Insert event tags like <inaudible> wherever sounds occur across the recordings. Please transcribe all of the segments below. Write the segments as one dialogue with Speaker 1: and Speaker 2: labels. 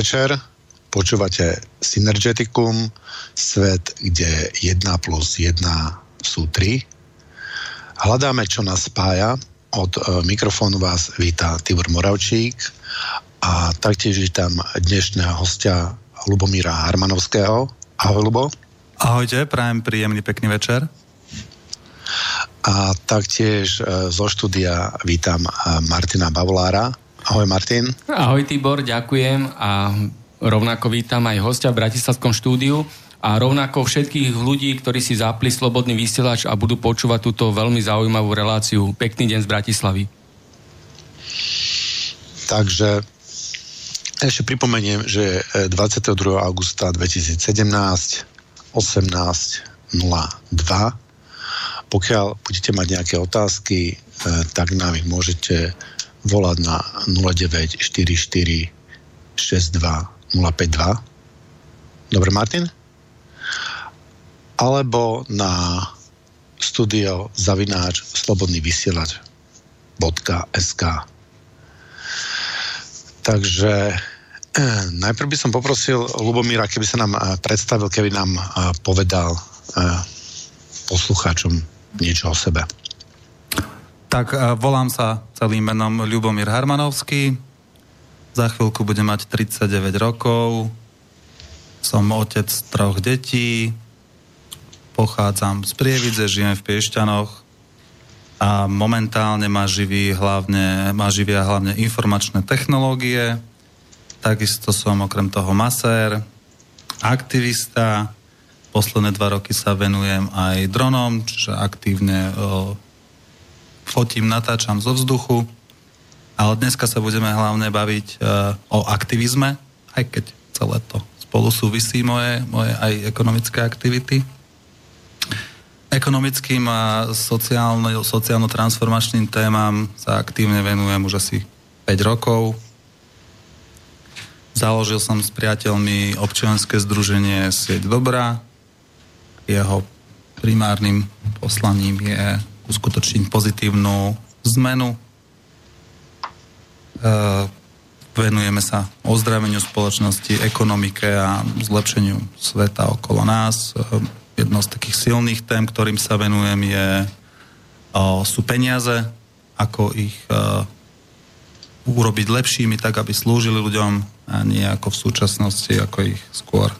Speaker 1: podvečer. Počúvate Synergeticum, svet, kde 1 plus 1 sú 3. Hľadáme, čo nás spája. Od e, mikrofónu vás víta Tibor Moravčík a taktiež vítam dnešného hostia Lubomíra Harmanovského. Ahoj, Lubo.
Speaker 2: Ahojte, prajem príjemný pekný večer.
Speaker 1: A taktiež e, zo štúdia vítam e, Martina Bavolára. Ahoj Martin.
Speaker 3: Ahoj Tibor, ďakujem a rovnako vítam aj hostia v Bratislavskom štúdiu a rovnako všetkých ľudí, ktorí si zapli Slobodný vysielač a budú počúvať túto veľmi zaujímavú reláciu. Pekný deň z Bratislavy.
Speaker 1: Takže ešte pripomeniem, že 22. augusta 2017 18.02 pokiaľ budete mať nejaké otázky, eh, tak nám ich môžete volať na 0944 62 052. Dobre, Martin? Alebo na studio zavináč slobodný vysielač .sk Takže eh, najprv by som poprosil Lubomíra, keby sa nám eh, predstavil, keby nám eh, povedal poslucháčom niečo o sebe.
Speaker 2: Tak e, volám sa celým menom Ľubomír Harmanovský. Za chvíľku budem mať 39 rokov. Som otec troch detí. Pochádzam z Prievidze, žijem v Piešťanoch a momentálne ma živí hlavne, ma živia hlavne informačné technológie. Takisto som okrem toho masér, aktivista. Posledné dva roky sa venujem aj dronom, čiže aktívne fotím, natáčam zo vzduchu, ale dneska sa budeme hlavne baviť uh, o aktivizme, aj keď celé to spolu súvisí moje, moje aj ekonomické aktivity. Ekonomickým a sociálno, sociálno-transformačným témam sa aktívne venujem už asi 5 rokov. Založil som s priateľmi občianske združenie Sieť Dobrá. Jeho primárnym poslaním je uskutočniť pozitívnu zmenu. E, venujeme sa ozdraveniu spoločnosti, ekonomike a zlepšeniu sveta okolo nás. E, jednou z takých silných tém, ktorým sa venujem, je, o, sú peniaze, ako ich e, urobiť lepšími, tak aby slúžili ľuďom a nie ako v súčasnosti, ako ich skôr,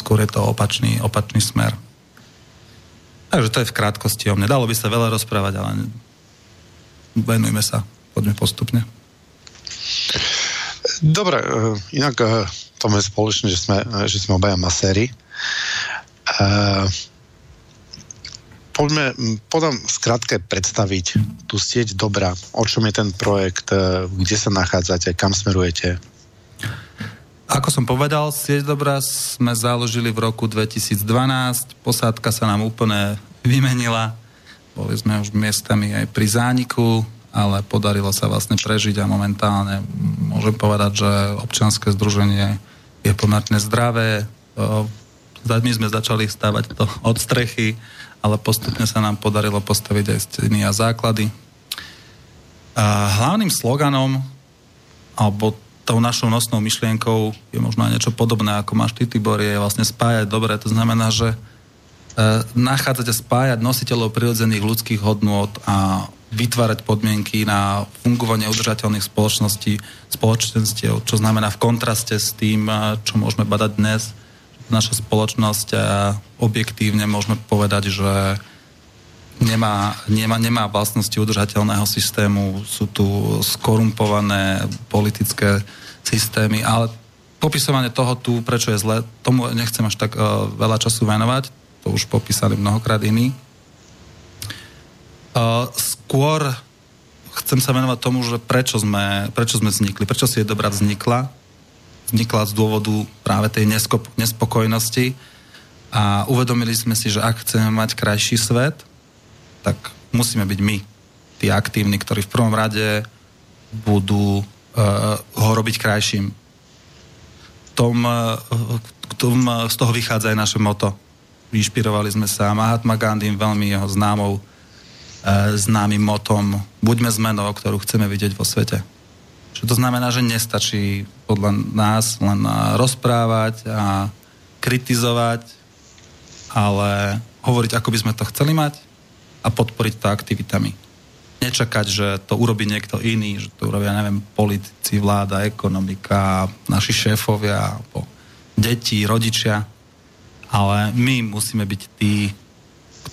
Speaker 2: skôr je to opačný, opačný smer. Takže to je v krátkosti o mne. Dalo by sa veľa rozprávať, ale venujme sa. Poďme postupne.
Speaker 1: Dobre, e, inak e, to je spoločné, že sme, e, že sme obaja maséri. Poďme, potom skrátke predstaviť tú sieť dobra. O čom je ten projekt, kde sa nachádzate, kam smerujete?
Speaker 2: Ako som povedal, Sieť Dobrá sme založili v roku 2012, posádka sa nám úplne vymenila, boli sme už miestami aj pri zániku, ale podarilo sa vlastne prežiť a momentálne môžem povedať, že občianske združenie je pomerne zdravé. My sme začali stavať to od strechy, ale postupne sa nám podarilo postaviť aj steny a základy. A hlavným sloganom alebo tou našou nosnou myšlienkou je možno aj niečo podobné, ako máš ty, Tibor, je vlastne spájať dobre. To znamená, že e, nachádzať a spájať nositeľov prirodzených ľudských hodnôt a vytvárať podmienky na fungovanie udržateľných spoločností, spoločenstiev, čo znamená v kontraste s tým, e, čo môžeme badať dnes. Naša spoločnosť a objektívne môžeme povedať, že nemá, nemá, nemá vlastnosti udržateľného systému, sú tu skorumpované politické systémy, ale popisovanie toho tu, prečo je zle, tomu nechcem až tak uh, veľa času venovať, to už popísali mnohokrát iní. Uh, skôr chcem sa venovať tomu, že prečo sme, prečo sme vznikli, prečo si je dobrá vznikla. Vznikla z dôvodu práve tej nespokojnosti a uvedomili sme si, že ak chceme mať krajší svet, tak musíme byť my, tí aktívni, ktorí v prvom rade budú uh, ho robiť krajším. Tom, uh, tom, uh, z toho vychádza aj naše moto. Inšpirovali sme sa Mahatma Gandhim, veľmi jeho známou, uh, známym motom Buďme zmenou, ktorú chceme vidieť vo svete. Čo to znamená, že nestačí podľa nás len rozprávať a kritizovať, ale hovoriť, ako by sme to chceli mať a podporiť to aktivitami. Nečakať, že to urobí niekto iný, že to urobia, neviem, politici, vláda, ekonomika, naši šéfovia, deti, rodičia, ale my musíme byť tí,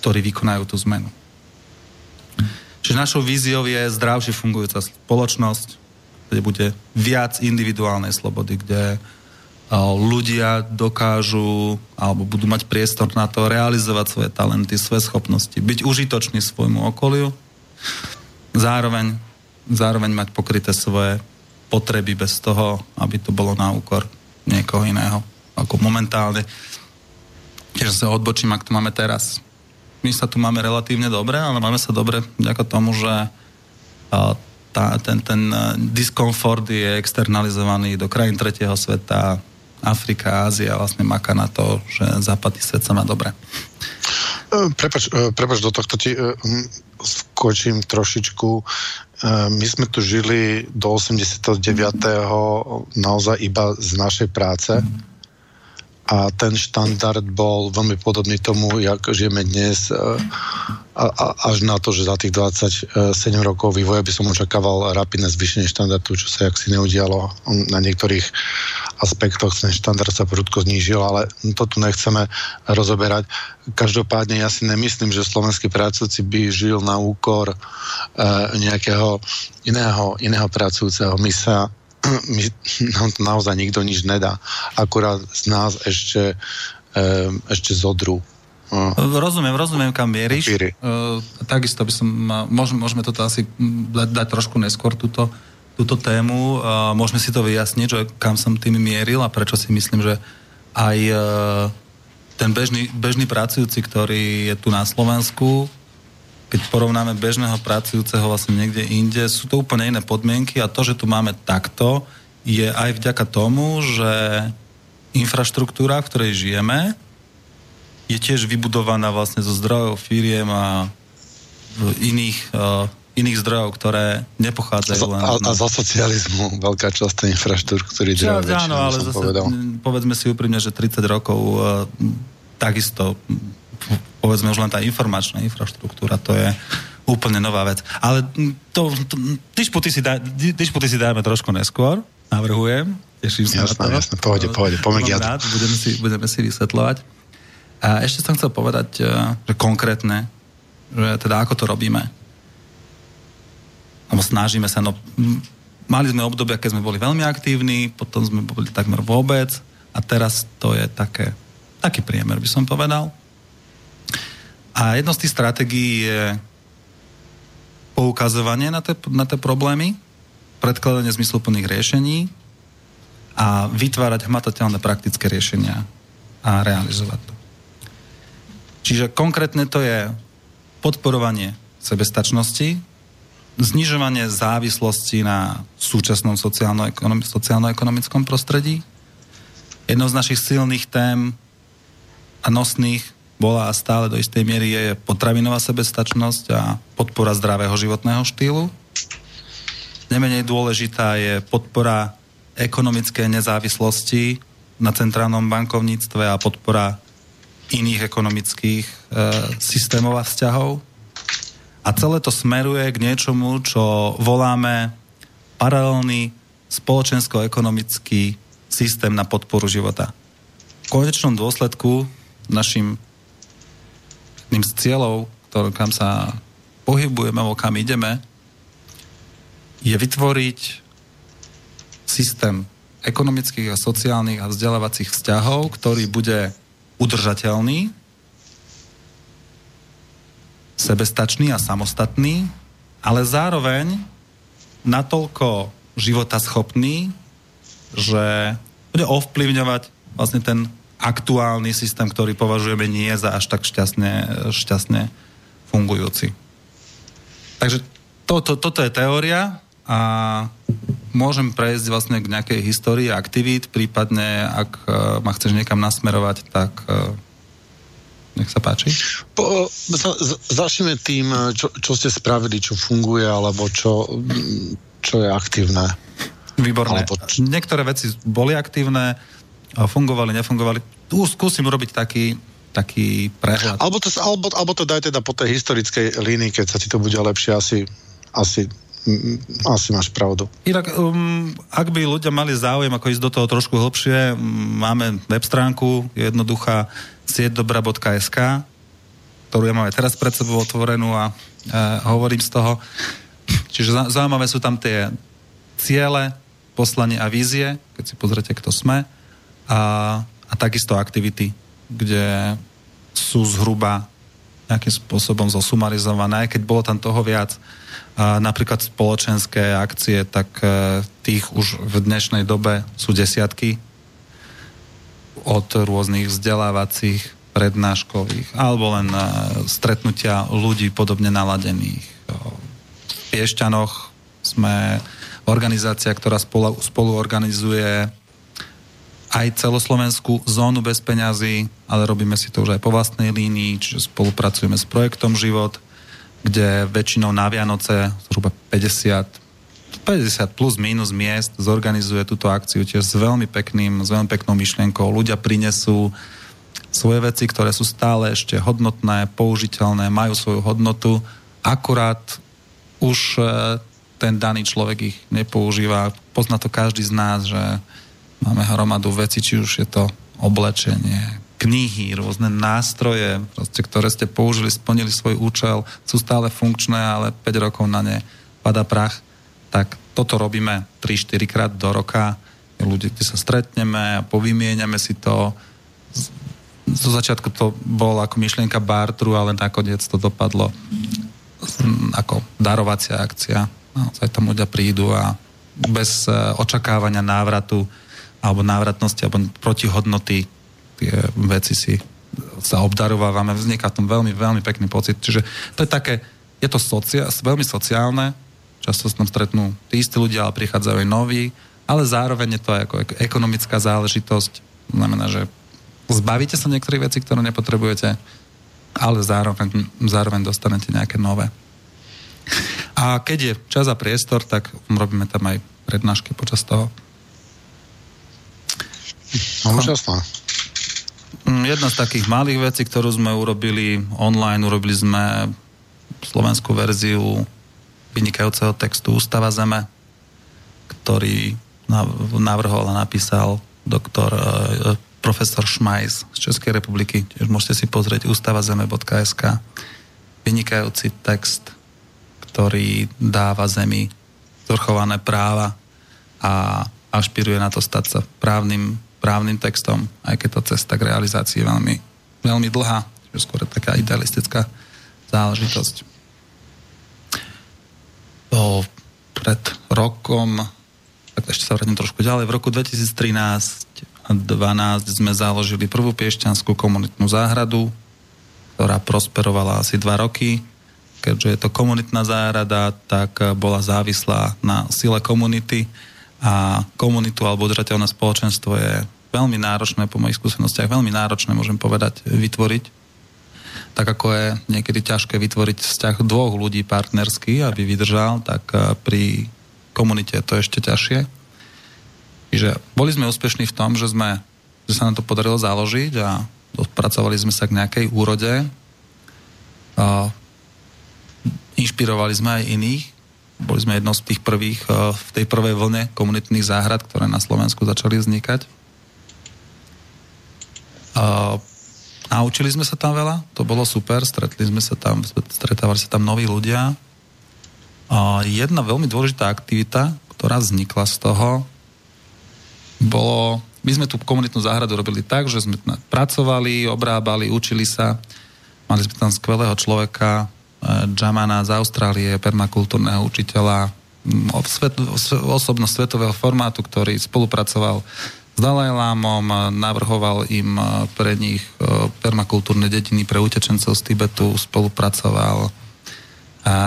Speaker 2: ktorí vykonajú tú zmenu. Čiže našou víziou je zdravšie fungujúca spoločnosť, kde bude viac individuálnej slobody, kde ľudia dokážu alebo budú mať priestor na to realizovať svoje talenty, svoje schopnosti, byť užitočný svojmu okoliu, zároveň, zároveň mať pokryté svoje potreby bez toho, aby to bolo na úkor niekoho iného. Ako momentálne, keď sa odbočím, ak to máme teraz. My sa tu máme relatívne dobre, ale máme sa dobre ako tomu, že tá, ten, ten e, diskomfort je externalizovaný do krajín tretieho sveta, Afrika, Ázia vlastne maká na to, že západný svet sa má dobre.
Speaker 1: E, prepač, e, prepač do tohto ti skočím trošičku. My sme tu žili do 89. naozaj iba z našej práce. Mm a ten štandard bol veľmi podobný tomu, jak žijeme dnes e, a, a, až na to, že za tých 27 rokov vývoja by som očakával rapidné zvýšenie štandardu, čo sa jak neudialo. Na niektorých aspektoch ten štandard sa prudko znížil, ale to tu nechceme rozoberať. Každopádne ja si nemyslím, že slovenskí pracujúci by žil na úkor e, nejakého iného, iného pracujúceho. My sa my, nám to naozaj nikto nič nedá. Akurát z nás ešte, ešte zodru.
Speaker 2: Rozumiem, rozumiem, kam mieríš. Uh, takisto by som, môžeme, môžeme toto asi dať, trošku neskôr túto, túto tému. Uh, môžeme si to vyjasniť, že kam som tým mieril a prečo si myslím, že aj ten bežný, bežný pracujúci, ktorý je tu na Slovensku, keď porovnáme bežného pracujúceho vlastne niekde inde, sú to úplne iné podmienky a to, že tu máme takto, je aj vďaka tomu, že infraštruktúra, v ktorej žijeme, je tiež vybudovaná vlastne zo zdrojov firiem a iných, uh, iných zdrojov, ktoré nepochádzajú len...
Speaker 1: A, a za socializmu veľká časť tej infraštruktúry
Speaker 2: Čo, áno, ale zase, povedal. povedzme si úprimne, že 30 rokov uh, takisto povedzme už len tá informačná infraštruktúra, to je úplne nová vec. Ale to, to dišputy, si dá, dišputy si dáme trošku neskôr, navrhujem. Teším sa
Speaker 1: jasné, na to. Jasné, pohode, pohode,
Speaker 2: rád, budeme si, budeme si vysvetľovať. A ešte som chcel povedať, e, že konkrétne, že teda ako to robíme. Lebo snažíme sa, no mali sme obdobia, keď sme boli veľmi aktívni, potom sme boli takmer vôbec a teraz to je také, taký priemer, by som povedal. A jedno z tých stratégií je poukazovanie na tie, na tie problémy, predkladanie zmysluplných riešení a vytvárať hmatateľné praktické riešenia a realizovať to. Čiže konkrétne to je podporovanie sebestačnosti, znižovanie závislosti na súčasnom sociálno-ekonomickom prostredí. Jednou z našich silných tém a nosných bola a stále do istej miery je potravinová sebestačnosť a podpora zdravého životného štýlu. Nemenej dôležitá je podpora ekonomickej nezávislosti na centrálnom bankovníctve a podpora iných ekonomických e, systémov a vzťahov. A celé to smeruje k niečomu, čo voláme paralelný spoločensko-ekonomický systém na podporu života. V konečnom dôsledku našim jedným z cieľov, ktorý, kam sa pohybujeme alebo kam ideme, je vytvoriť systém ekonomických a sociálnych a vzdelávacích vzťahov, ktorý bude udržateľný, sebestačný a samostatný, ale zároveň natoľko životaschopný, že bude ovplyvňovať vlastne ten aktuálny systém, ktorý považujeme nie za až tak šťastne, šťastne fungujúci. Takže to, to, toto je teória a môžem prejsť vlastne k nejakej histórii aktivít, prípadne ak uh, ma chceš niekam nasmerovať, tak uh, nech sa páči.
Speaker 1: Po, za, za, začneme tým, čo, čo ste spravili, čo funguje, alebo čo, čo je aktívne.
Speaker 2: Výborné. Alebo... Niektoré veci boli aktívne, fungovali, nefungovali. Tu skúsim urobiť taký, taký prehľad.
Speaker 1: Alebo to, alebo, alebo to daj teda po tej historickej línii, keď sa ti to bude lepšie asi, asi asi máš pravdu.
Speaker 2: Inak, um, ak by ľudia mali záujem ako ísť do toho trošku hlbšie, máme web stránku jednoduchá sietdobra.sk ktorú ja mám aj teraz pred sebou otvorenú a, a hovorím z toho. Čiže zaujímavé sú tam tie ciele, poslanie a vízie, keď si pozrete, kto sme, a, a takisto aktivity, kde sú zhruba nejakým spôsobom zosumarizované, aj keď bolo tam toho viac. A napríklad spoločenské akcie, tak e, tých už v dnešnej dobe sú desiatky od rôznych vzdelávacích, prednáškových, alebo len e, stretnutia ľudí podobne naladených. V Piešťanoch sme organizácia, ktorá spolu, spolu organizuje aj celoslovenskú zónu bez peňazí, ale robíme si to už aj po vlastnej línii, čiže spolupracujeme s projektom Život, kde väčšinou na Vianoce zhruba 50 50 plus minus miest zorganizuje túto akciu tiež s veľmi pekným, s veľmi peknou myšlienkou. Ľudia prinesú svoje veci, ktoré sú stále ešte hodnotné, použiteľné, majú svoju hodnotu, akurát už e, ten daný človek ich nepoužíva. Pozná to každý z nás, že máme hromadu veci, či už je to oblečenie, knihy, rôzne nástroje, proste, ktoré ste použili, splnili svoj účel, sú stále funkčné, ale 5 rokov na ne pada prach, tak toto robíme 3-4 krát do roka. Ľudí, kde sa stretneme a povymieňame si to. Zo začiatku to bolo ako myšlienka bartru, ale nakoniec to dopadlo ako darovacia akcia. Naozaj tam ľudia prídu a bez e, očakávania návratu alebo návratnosti alebo protihodnoty tie veci si sa obdarovávame, vzniká tom veľmi, veľmi pekný pocit. Čiže to je také, je to socia- veľmi sociálne, často sa tam stretnú tí istí ľudia, ale prichádzajú aj noví, ale zároveň je to aj ako ekonomická záležitosť. Znamená, že zbavíte sa niektorých vecí, ktoré nepotrebujete, ale zároveň, zároveň dostanete nejaké nové. A keď je čas a priestor, tak robíme tam aj prednášky počas toho.
Speaker 1: Úžasná.
Speaker 2: Mm, jedna z takých malých vecí, ktorú sme urobili online, urobili sme slovenskú verziu vynikajúceho textu Ústava Zeme, ktorý navrhol a napísal doktor e, profesor Šmajs z Českej republiky. Tiež môžete si pozrieť ústavazeme.sk vynikajúci text, ktorý dáva Zemi zvrchované práva a ašpiruje na to stať sa právnym právnym textom, aj keď to cesta k realizácii je veľmi, veľmi dlhá, čiže skôr taká idealistická záležitosť. O, pred rokom, tak ešte sa vrátim trošku ďalej, v roku 2013 a 2012 sme založili prvú piešťanskú komunitnú záhradu, ktorá prosperovala asi dva roky. Keďže je to komunitná záhrada, tak bola závislá na sile komunity a komunitu alebo udržateľné spoločenstvo je veľmi náročné, po mojich skúsenostiach, veľmi náročné, môžem povedať, vytvoriť. Tak ako je niekedy ťažké vytvoriť vzťah dvoch ľudí partnerský, aby vydržal, tak eh, pri komunite je to ešte ťažšie. Čiže boli sme úspešní v tom, že, sme, že sa nám to podarilo založiť a dopracovali sme sa k nejakej úrode. A inšpirovali sme aj iných boli sme jednou z tých prvých eh, v tej prvej vlne komunitných záhrad, ktoré na Slovensku začali vznikať. Naučili sme sa tam veľa, to bolo super, stretli sme sa tam, stretávali sa tam noví ľudia. A jedna veľmi dôležitá aktivita, ktorá vznikla z toho, bolo, my sme tú komunitnú záhradu robili tak, že sme pracovali, obrábali, učili sa. Mali sme tam skvelého človeka, Jamana z Austrálie, permakultúrneho učiteľa, osobnosť svetového formátu, ktorý spolupracoval s Dalajlámom, navrhoval im pre nich permakultúrne dediny pre utečencov z Tibetu, spolupracoval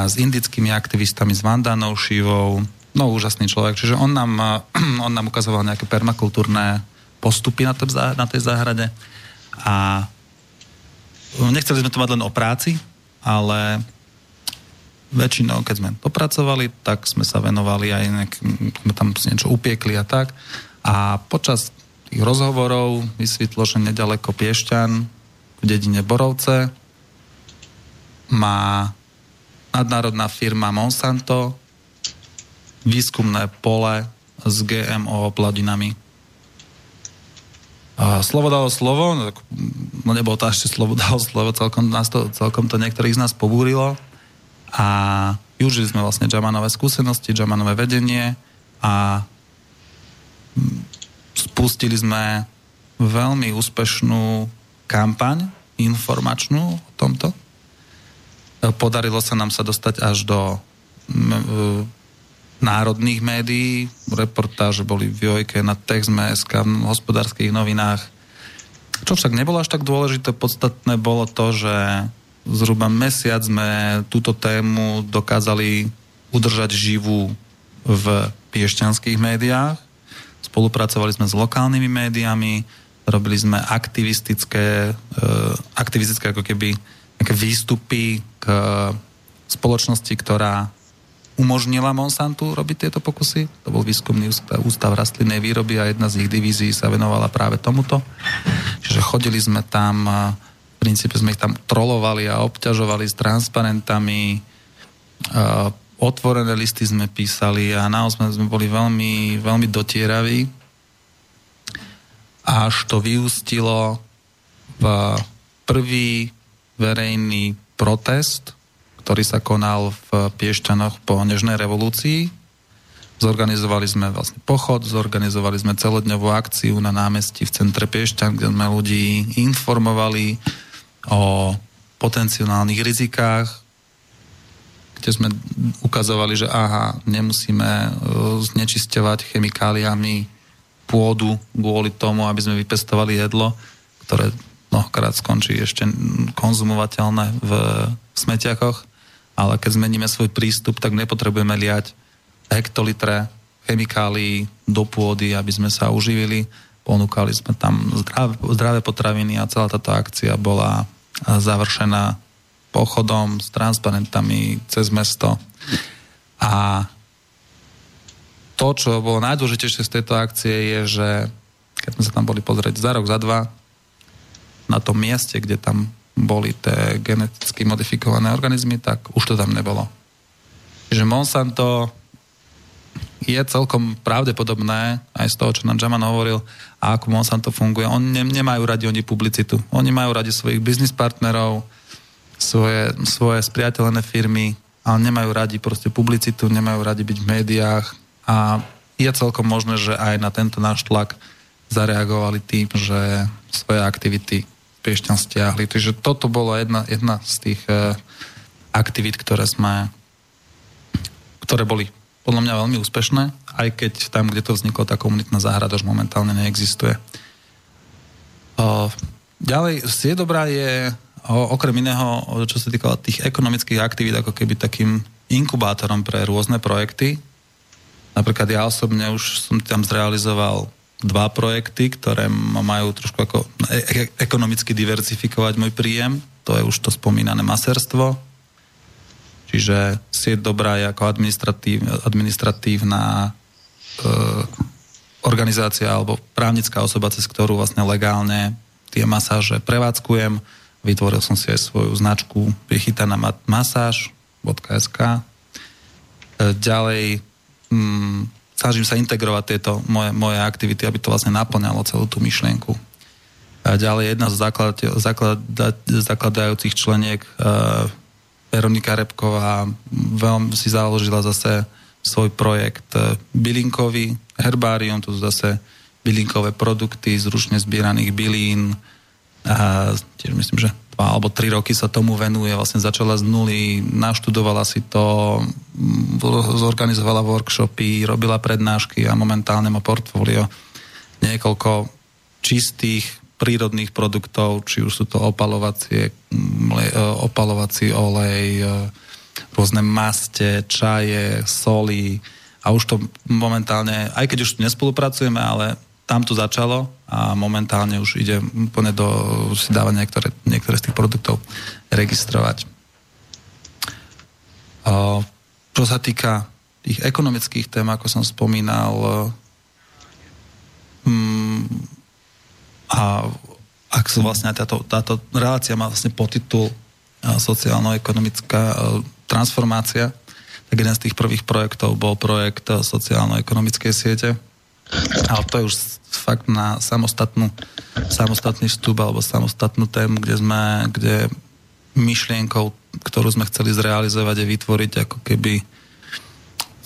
Speaker 2: s indickými aktivistami, s Vandanou Šivou, no úžasný človek. Čiže on nám, <clears throat> on nám ukazoval nejaké permakultúrne postupy na, tej, na tej záhrade a nechceli sme to mať len o práci, ale väčšinou, keď sme dopracovali, tak sme sa venovali aj nejak, sme tam niečo upiekli a tak. A počas tých rozhovorov vysvetlo, že nedaleko Piešťan v dedine Borovce má nadnárodná firma Monsanto výskumné pole s GMO plodinami. A slovo dalo slovo, no, nebolo to ešte slovo dalo slovo, celkom, nás to, celkom to niektorých z nás pobúrilo a využili sme vlastne Jamanové skúsenosti, Jamanové vedenie a spustili sme veľmi úspešnú kampaň informačnú o tomto. Podarilo sa nám sa dostať až do národných médií, reportáže boli v Jojke, na Texme.sk, v hospodárskych novinách. Čo však nebolo až tak dôležité, podstatné bolo to, že zhruba mesiac sme túto tému dokázali udržať živú v piešťanských médiách. Spolupracovali sme s lokálnymi médiami, robili sme aktivistické, e, aktivistické ako keby nejaké výstupy k spoločnosti, ktorá umožnila Monsantu robiť tieto pokusy. To bol výskumný ústav, ústav rastlinnej výroby a jedna z ich divízií sa venovala práve tomuto. Čiže chodili sme tam, v princípe sme ich tam trolovali a obťažovali s transparentami, otvorené listy sme písali a naozaj sme boli veľmi, veľmi dotieraví. Až to vyústilo v prvý verejný protest ktorý sa konal v Piešťanoch po Nežnej revolúcii. Zorganizovali sme vlastne pochod, zorganizovali sme celodňovú akciu na námestí v centre Piešťan, kde sme ľudí informovali o potenciálnych rizikách, kde sme ukazovali, že aha, nemusíme e, znečisťovať chemikáliami pôdu kvôli tomu, aby sme vypestovali jedlo, ktoré mnohokrát skončí ešte konzumovateľné v smetiakoch ale keď zmeníme svoj prístup, tak nepotrebujeme liať hektolitre chemikálií do pôdy, aby sme sa uživili. Ponúkali sme tam zdravé, zdravé potraviny a celá táto akcia bola završená pochodom s transparentami cez mesto. A to, čo bolo najdôležitejšie z tejto akcie je, že keď sme sa tam boli pozrieť za rok, za dva, na tom mieste, kde tam boli tie geneticky modifikované organizmy, tak už to tam nebolo. Čiže Monsanto je celkom pravdepodobné, aj z toho, čo nám Jaman hovoril, a ako Monsanto funguje. Oni ne, nemajú radi oni publicitu. Oni majú radi svojich biznis partnerov, svoje, svoje spriateľené firmy, ale nemajú radi proste publicitu, nemajú radi byť v médiách a je celkom možné, že aj na tento náš tlak zareagovali tým, že svoje aktivity Piešťan stiahli. Takže toto bola jedna, jedna z tých uh, aktivít, ktoré sme ktoré boli podľa mňa veľmi úspešné, aj keď tam, kde to vzniklo, tá komunitná záhrada už momentálne neexistuje. Uh, ďalej, Siedobrá je okrem iného, čo sa týka tých ekonomických aktivít, ako keby takým inkubátorom pre rôzne projekty. Napríklad ja osobne už som tam zrealizoval dva projekty, ktoré majú trošku ako e- e- ekonomicky diverzifikovať môj príjem. To je už to spomínané maserstvo. Čiže sieť dobrá je ako administratív, administratívna e, organizácia alebo právnická osoba, cez ktorú vlastne legálne tie masáže prevádzkujem. Vytvoril som si aj svoju značku prichytaná masáž.sk. E, ďalej mm, snažím sa integrovať tieto moje, moje aktivity, aby to vlastne naplňalo celú tú myšlienku. A ďalej jedna z zaklad, zaklad, zakladajúcich členiek uh, Veronika Repková veľmi si založila zase svoj projekt uh, bylinkový herbárium, to sú zase bylinkové produkty z ručne zbieraných bylín. A tiež myslím, že dva alebo tri roky sa tomu venuje, vlastne začala z nuly, naštudovala si to, zorganizovala workshopy, robila prednášky a momentálne má portfólio niekoľko čistých prírodných produktov, či už sú to opalovacie, e, opalovací olej, e, rôzne maste, čaje, soli. A už to momentálne, aj keď už nespolupracujeme, ale tam to začalo a momentálne už ide úplne do, si dáva niektoré, niektoré z tých produktov registrovať. O, čo sa týka tých ekonomických tém, ako som spomínal, um, a ak sú vlastne táto, táto relácia má vlastne podtitul sociálno-ekonomická transformácia, tak jeden z tých prvých projektov bol projekt sociálno-ekonomickej siete. Ale to je už fakt na samostatnú, samostatný vstup alebo samostatnú tému, kde sme, kde myšlienkou, ktorú sme chceli zrealizovať je vytvoriť ako keby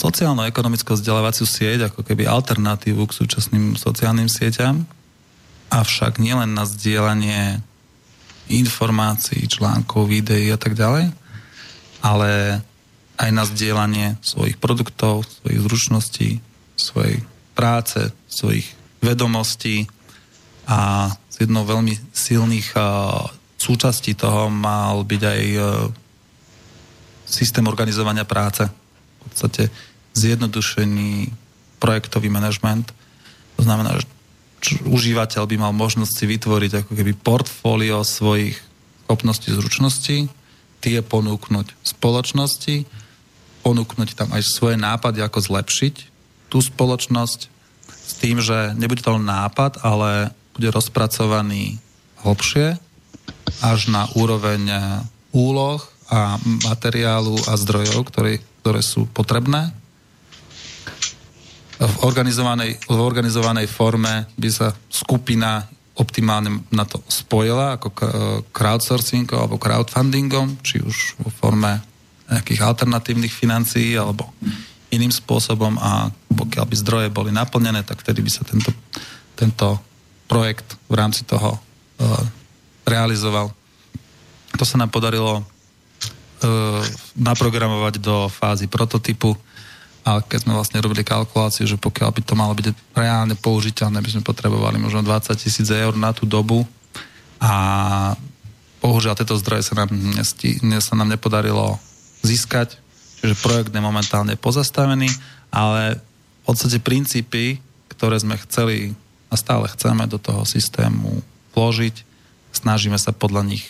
Speaker 2: sociálno-ekonomickú vzdelávaciu sieť, ako keby alternatívu k súčasným sociálnym sieťam, avšak nielen na zdieľanie informácií, článkov, videí a tak ďalej, ale aj na zdieľanie svojich produktov, svojich zručností, svojej práce, svojich vedomostí a z jednou veľmi silných súčastí toho mal byť aj uh, systém organizovania práce. V podstate zjednodušený projektový manažment. To znamená, že užívateľ by mal možnosť si vytvoriť ako keby portfólio svojich schopností, zručností, tie ponúknuť spoločnosti ponúknuť tam aj svoje nápady, ako zlepšiť tú spoločnosť s tým, že nebude to len nápad, ale bude rozpracovaný hlbšie až na úroveň úloh a materiálu a zdrojov, ktoré, ktoré sú potrebné. V organizovanej, v organizovanej forme by sa skupina optimálne na to spojila ako crowdsourcingom alebo crowdfundingom, či už vo forme nejakých alternatívnych financií alebo iným spôsobom a pokiaľ by zdroje boli naplnené, tak vtedy by sa tento, tento projekt v rámci toho uh, realizoval. To sa nám podarilo uh, naprogramovať do fázy prototypu a keď sme vlastne robili kalkuláciu, že pokiaľ by to malo byť reálne použiteľné, by sme potrebovali možno 20 tisíc eur na tú dobu a bohužiaľ tieto zdroje sa nám, nesti, sa nám nepodarilo získať, čiže projekt je momentálne pozastavený, ale v podstate princípy, ktoré sme chceli a stále chceme do toho systému vložiť, snažíme sa podľa nich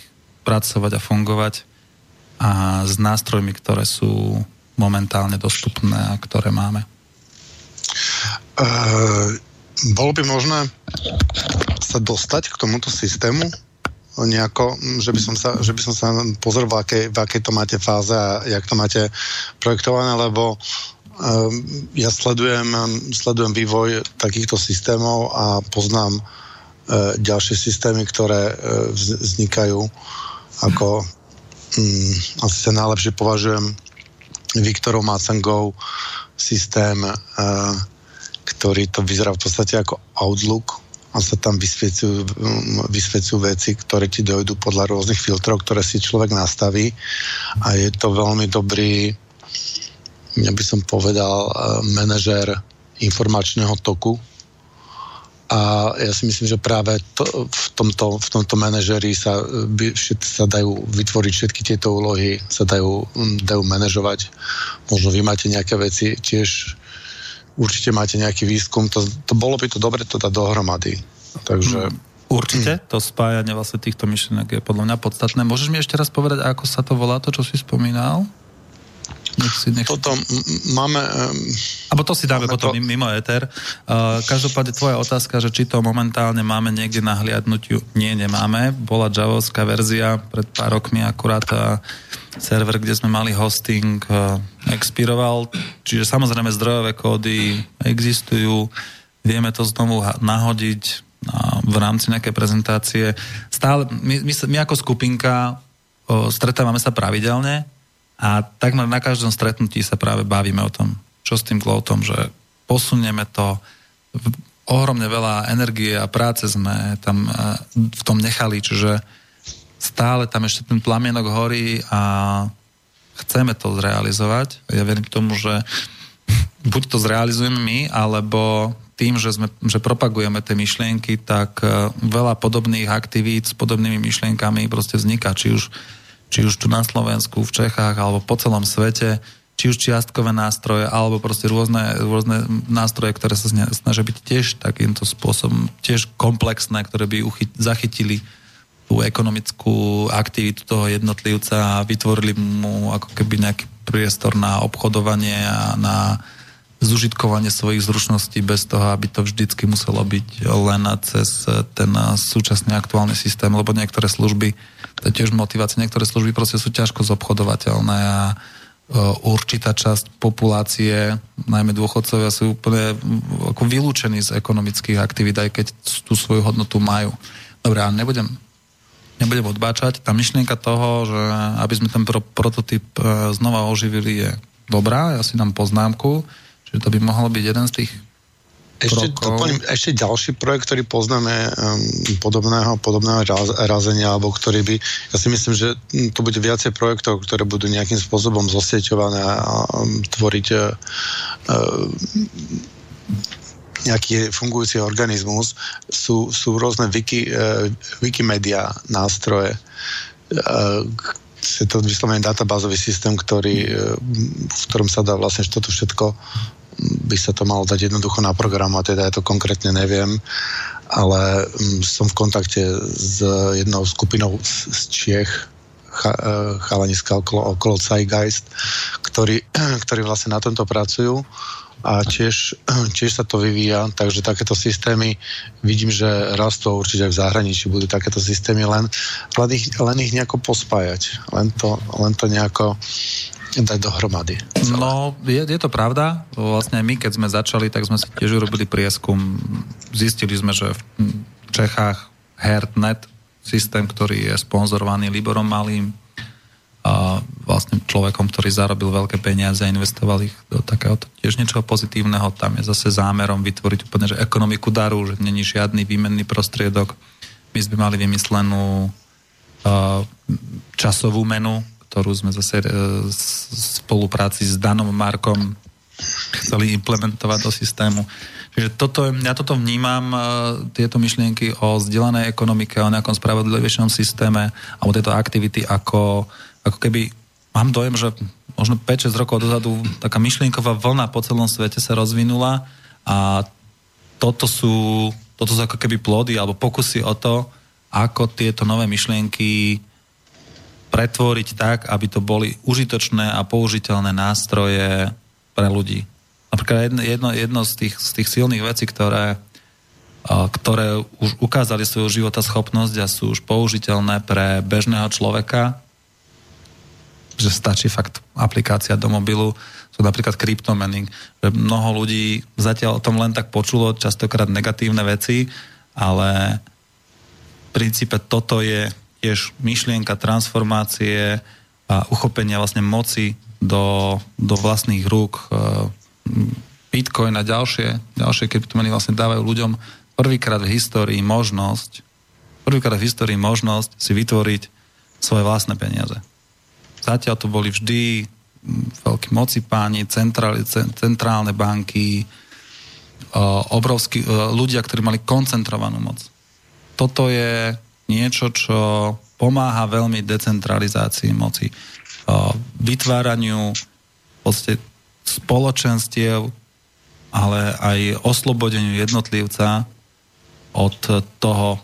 Speaker 2: pracovať a fungovať a s nástrojmi, ktoré sú momentálne dostupné a ktoré máme.
Speaker 1: Uh, bolo by možné sa dostať k tomuto systému? Nejako, že by som sa, že by som sa pozrel, v v akej to máte fáze a jak to máte projektované, lebo um, ja sledujem, sledujem vývoj takýchto systémov a poznám uh, ďalšie systémy, ktoré uh, vznikajú ako um, asi sa najlepšie považujem Viktorov Macengov systém, uh, ktorý to vyzerá v podstate ako Outlook, a sa tam vysvecujú veci, ktoré ti dojdú podľa rôznych filtrov, ktoré si človek nastaví a je to veľmi dobrý ja by som povedal eh, manažér informačného toku a ja si myslím, že práve to, v, tomto, v tomto manažeri sa, by, všet, sa dajú vytvoriť všetky tieto úlohy, sa dajú, dajú manažovať. Možno vy máte nejaké veci tiež určite máte nejaký výskum, to, to bolo by to dobre to dať dohromady. Takže...
Speaker 2: Mm, určite, to spájanie vlastne týchto myšlienok je podľa mňa podstatné. Môžeš mi ešte raz povedať, ako sa to volá, to, čo si spomínal?
Speaker 1: Nech si, nech... Toto máme...
Speaker 2: Um, Abo to si dáme potom to... mimo éter. Uh, každopádne tvoja otázka, že či to momentálne máme niekde na hliadnutiu, nie, nemáme. Bola javovská verzia pred pár rokmi akurát uh, server, kde sme mali hosting, uh, expiroval. Čiže samozrejme zdrojové kódy existujú, vieme to znovu nahodiť v rámci nejakej prezentácie. Stále, my, my, my ako skupinka stretávame sa pravidelne a takmer na každom stretnutí sa práve bavíme o tom, čo s tým cloudom, že posunieme to ohromne veľa energie a práce sme tam v tom nechali, čiže stále tam ešte ten plamienok horí a chceme to zrealizovať. Ja verím tomu, že <laughs> buď to zrealizujeme my, alebo tým, že, sme, že propagujeme tie myšlienky, tak e, veľa podobných aktivít s podobnými myšlienkami proste vzniká, či už, či už tu na Slovensku, v Čechách, alebo po celom svete, či už čiastkové nástroje, alebo proste rôzne, rôzne nástroje, ktoré sa snažia byť tiež takýmto spôsobom, tiež komplexné, ktoré by uchy, zachytili tú ekonomickú aktivitu toho jednotlivca a vytvorili mu ako keby nejaký priestor na obchodovanie a na zužitkovanie svojich zručností bez toho, aby to vždycky muselo byť len cez ten súčasný aktuálny systém, lebo niektoré služby, to je tiež motivácia, niektoré služby proste sú ťažko zobchodovateľné a e, určitá časť populácie, najmä dôchodcovia, sú úplne ako vylúčení z ekonomických aktivít, aj keď tú svoju hodnotu majú. Dobre, ale nebudem, nebudem odbáčať. Tá myšlienka toho, že aby sme ten pro, prototyp e, znova oživili, je dobrá. Ja si dám poznámku. Čiže to by mohol byť jeden z tých
Speaker 1: ešte, doplním, ešte ďalší projekt, ktorý poznáme um, podobného, podobného raz, razenia, alebo ktorý by, ja si myslím, že hm, to bude viacej projektov, ktoré budú nejakým spôsobom zosieťované a um, tvoriť uh, nejaký fungujúci organizmus. Sú, sú rôzne wiki, uh, Wikimedia nástroje, uh, je to vyslovene databázový systém, ktorý, v ktorom sa dá vlastne toto všetko by sa to malo dať jednoducho na program a teda ja to konkrétne neviem, ale mm, som v kontakte s jednou skupinou z Čiech, e, chalaniska okolo, okolo Zeitgeist, ktorí, <clears throat> ktorí vlastne na tomto pracujú a tiež, <clears throat> tiež sa to vyvíja, takže takéto systémy vidím, že rastú určite aj v zahraničí budú takéto systémy, len, len, ich, len ich nejako pospájať, len to, len to nejako dať dohromady.
Speaker 2: No, je, je to pravda. Vlastne my, keď sme začali, tak sme si tiež urobili prieskum. Zistili sme, že v Čechách HERTNET, systém, ktorý je sponzorovaný Liborom Malým, a vlastne človekom, ktorý zarobil veľké peniaze a investoval ich do takého tiež niečoho pozitívneho. Tam je zase zámerom vytvoriť úplne že ekonomiku daru, že není žiadny výmenný prostriedok. My sme mali vymyslenú časovú menu, ktorú sme zase e, v spolupráci s Danom Markom chceli implementovať do systému. Čiže toto, ja toto vnímam, e, tieto myšlienky o zdieľanej ekonomike, o nejakom spravodlivejšom systéme, alebo tieto aktivity ako, ako keby, mám dojem, že možno 5-6 rokov dozadu taká myšlienková vlna po celom svete sa rozvinula a toto sú, toto sú ako keby plody alebo pokusy o to, ako tieto nové myšlienky pretvoriť tak, aby to boli užitočné a použiteľné nástroje pre ľudí. Napríklad jedno, jedno, z, tých, z tých silných vecí, ktoré, ktoré už ukázali svoju schopnosť a sú už použiteľné pre bežného človeka, že stačí fakt aplikácia do mobilu, sú napríklad kryptomeny. Mnoho ľudí zatiaľ o tom len tak počulo, častokrát negatívne veci, ale v princípe toto je tiež myšlienka transformácie a uchopenia vlastne moci do, do vlastných rúk. E, Bitcoin a ďalšie, ďalšie kryptomeny vlastne dávajú ľuďom prvýkrát v histórii možnosť prvýkrát v histórii možnosť si vytvoriť svoje vlastné peniaze. Zatiaľ to boli vždy veľkí moci páni, centrálne banky, e, obrovskí e, ľudia, ktorí mali koncentrovanú moc. Toto je niečo, čo pomáha veľmi decentralizácii moci, vytváraniu podstate spoločenstiev, ale aj oslobodeniu jednotlivca od toho,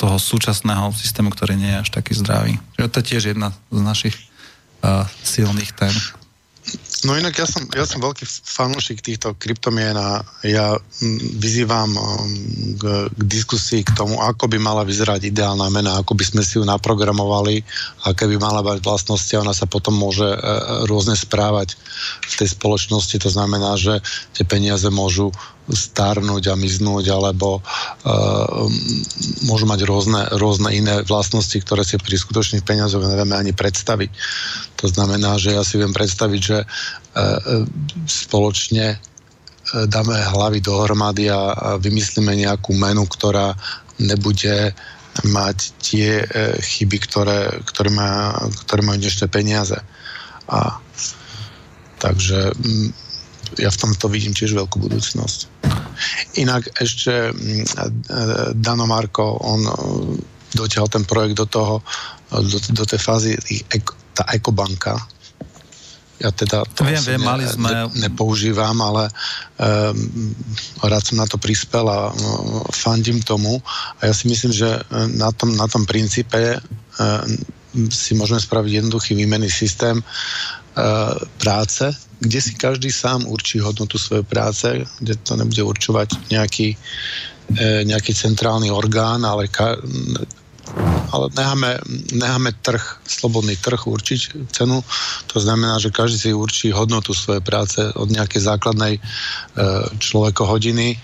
Speaker 2: toho súčasného systému, ktorý nie je až taký zdravý. To je tiež jedna z našich uh, silných tém.
Speaker 1: No inak ja som, ja som veľký fanúšik týchto kryptomien a ja mm, vyzývam um, k, k diskusii k tomu, ako by mala vyzerať ideálna mena, ako by sme si ju naprogramovali, aké by mala mať vlastnosti a ona sa potom môže e, rôzne správať v tej spoločnosti. To znamená, že tie peniaze môžu starnúť a miznúť, alebo uh, môžu mať rôzne, rôzne iné vlastnosti, ktoré si pri skutočných peniazoch nevieme ani predstaviť. To znamená, že ja si viem predstaviť, že uh, spoločne dáme hlavy dohromady a, a vymyslíme nejakú menu, ktorá nebude mať tie chyby, ktoré, ktoré, má, ktoré majú dnešné peniaze. A takže ja v tomto vidím tiež veľkú budúcnosť. Inak ešte mm, Dano Marko, on e, dotiahol ten projekt do toho, do, do tej fázy tá ekobanka, ja teda to
Speaker 2: viem, viem, mali sme...
Speaker 1: ne, nepoužívam, ale um, rád som na to prispel a um, fandím tomu. A ja si myslím, že na tom, na tom princípe um, si môžeme spraviť jednoduchý výmenný systém práce, kde si každý sám určí hodnotu svojej práce, kde to nebude určovať nejaký, uh, nejaký centrálny orgán, ale ka- ale necháme, necháme trh, slobodný trh určiť cenu. To znamená, že každý si určí hodnotu svojej práce od nejakej základnej e, človeko hodiny e,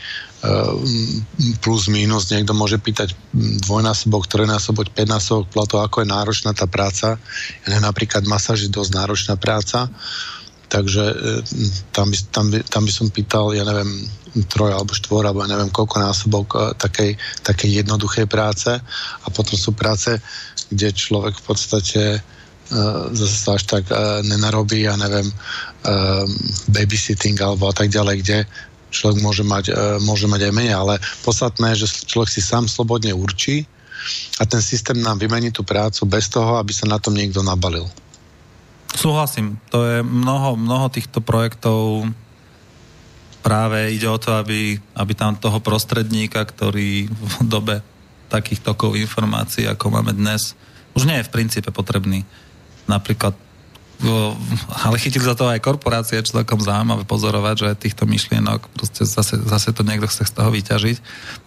Speaker 1: plus minus. Niekto môže pýtať dvojnásobok, trojnásobok, päťnásobok platov, ako je náročná tá práca. Ja napríklad masáž je dosť náročná práca takže e, tam by, tam, by, tam by som pýtal, ja neviem, troj alebo štvor, alebo ja neviem koľko násobok e, takej, takej jednoduchej práce a potom sú práce, kde človek v podstate uh, zase sa až tak uh, nenarobí, ja neviem, uh, babysitting alebo a tak ďalej, kde človek môže mať, uh, môže mať aj menej, ale podstatné je, že človek si sám slobodne určí a ten systém nám vymení tú prácu bez toho, aby sa na tom niekto nabalil.
Speaker 2: Súhlasím, to je mnoho, mnoho týchto projektov práve ide o to, aby, aby tam toho prostredníka, ktorý v dobe takých tokov informácií, ako máme dnes, už nie je v princípe potrebný. Napríklad ale chytili za to aj korporácie, je celkom zaujímavé pozorovať, že týchto myšlienok proste zase, zase to niekto chce z toho vyťažiť.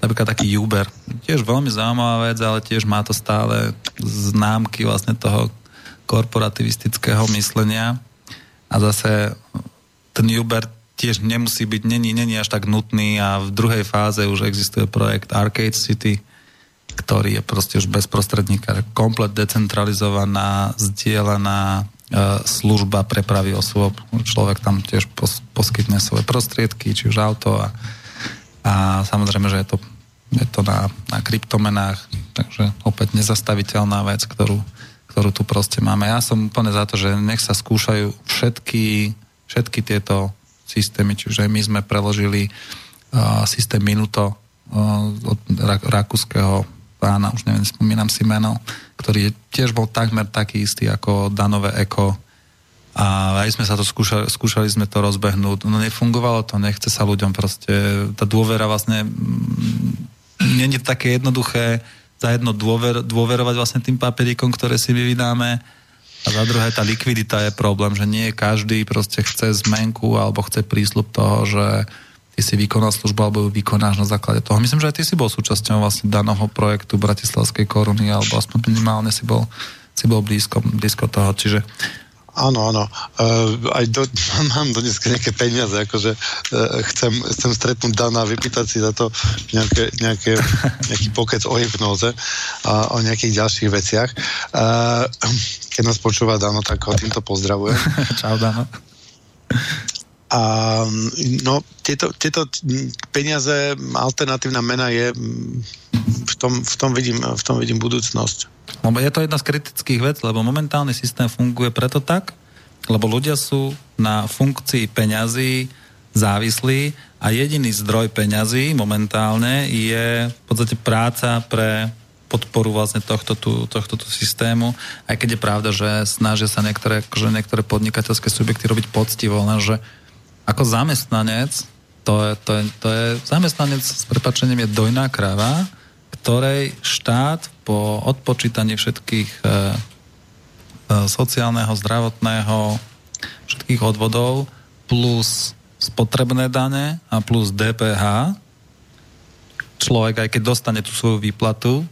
Speaker 2: Napríklad taký Uber. Tiež veľmi zaujímavá vec, ale tiež má to stále známky vlastne toho korporativistického myslenia a zase ten Uber tiež nemusí byť, není, není až tak nutný a v druhej fáze už existuje projekt Arcade City, ktorý je proste už bezprostredníka, komplet decentralizovaná, zdieľaná služba prepravy osôb. Človek tam tiež pos, poskytne svoje prostriedky, či už auto a, a samozrejme, že je to, je to na, na kryptomenách, takže opäť nezastaviteľná vec, ktorú ktorú tu proste máme. Ja som úplne za to, že nech sa skúšajú všetky, všetky tieto systémy, čiže my sme preložili uh, systém Minuto uh, od rak- rakúskeho pána, už neviem, spomínam si meno, ktorý tiež bol takmer taký istý ako Danové Eko a aj sme sa to skúšali, skúšali sme to rozbehnúť. No nefungovalo to, nechce sa ľuďom proste, tá dôvera vlastne mm, nie je také jednoduché za jedno dôver, dôverovať vlastne tým papierikom, ktoré si my vydáme a za druhé tá likvidita je problém, že nie každý proste chce zmenku alebo chce prísľub toho, že ty si vykonal službu alebo ju vykonáš na základe toho. Myslím, že aj ty si bol súčasťou vlastne daného projektu Bratislavskej koruny alebo aspoň minimálne si bol, si bol blízko, blízko toho. Čiže
Speaker 1: Áno, áno. Uh, aj do, <laughs> mám do dneska nejaké peniaze, akože uh, chcem, chcem stretnúť Dana a vypýtať si za to nejaké, nejaké, nejaký pokec o hypnóze a o nejakých ďalších veciach. Uh, keď nás počúva Dano, tak ho týmto pozdravujem. <laughs>
Speaker 2: Čau, Dano.
Speaker 1: A no, tieto, tieto peniaze, alternatívna mena je, v tom, v tom, vidím, v tom vidím budúcnosť.
Speaker 2: Je to jedna z kritických vecí, lebo momentálny systém funguje preto tak, lebo ľudia sú na funkcii peňazí závislí a jediný zdroj peňazí momentálne je v podstate práca pre podporu vlastne tohto tu, tohto tu systému, aj keď je pravda, že snažia sa niektoré, že niektoré podnikateľské subjekty robiť poctivo, lenže ako zamestnanec, to je, to je, to je zamestnanec s prepačením je dojná krava, ktorej štát po odpočítaní všetkých e, e, sociálneho, zdravotného, všetkých odvodov plus spotrebné dane a plus DPH človek, aj keď dostane tú svoju výplatu,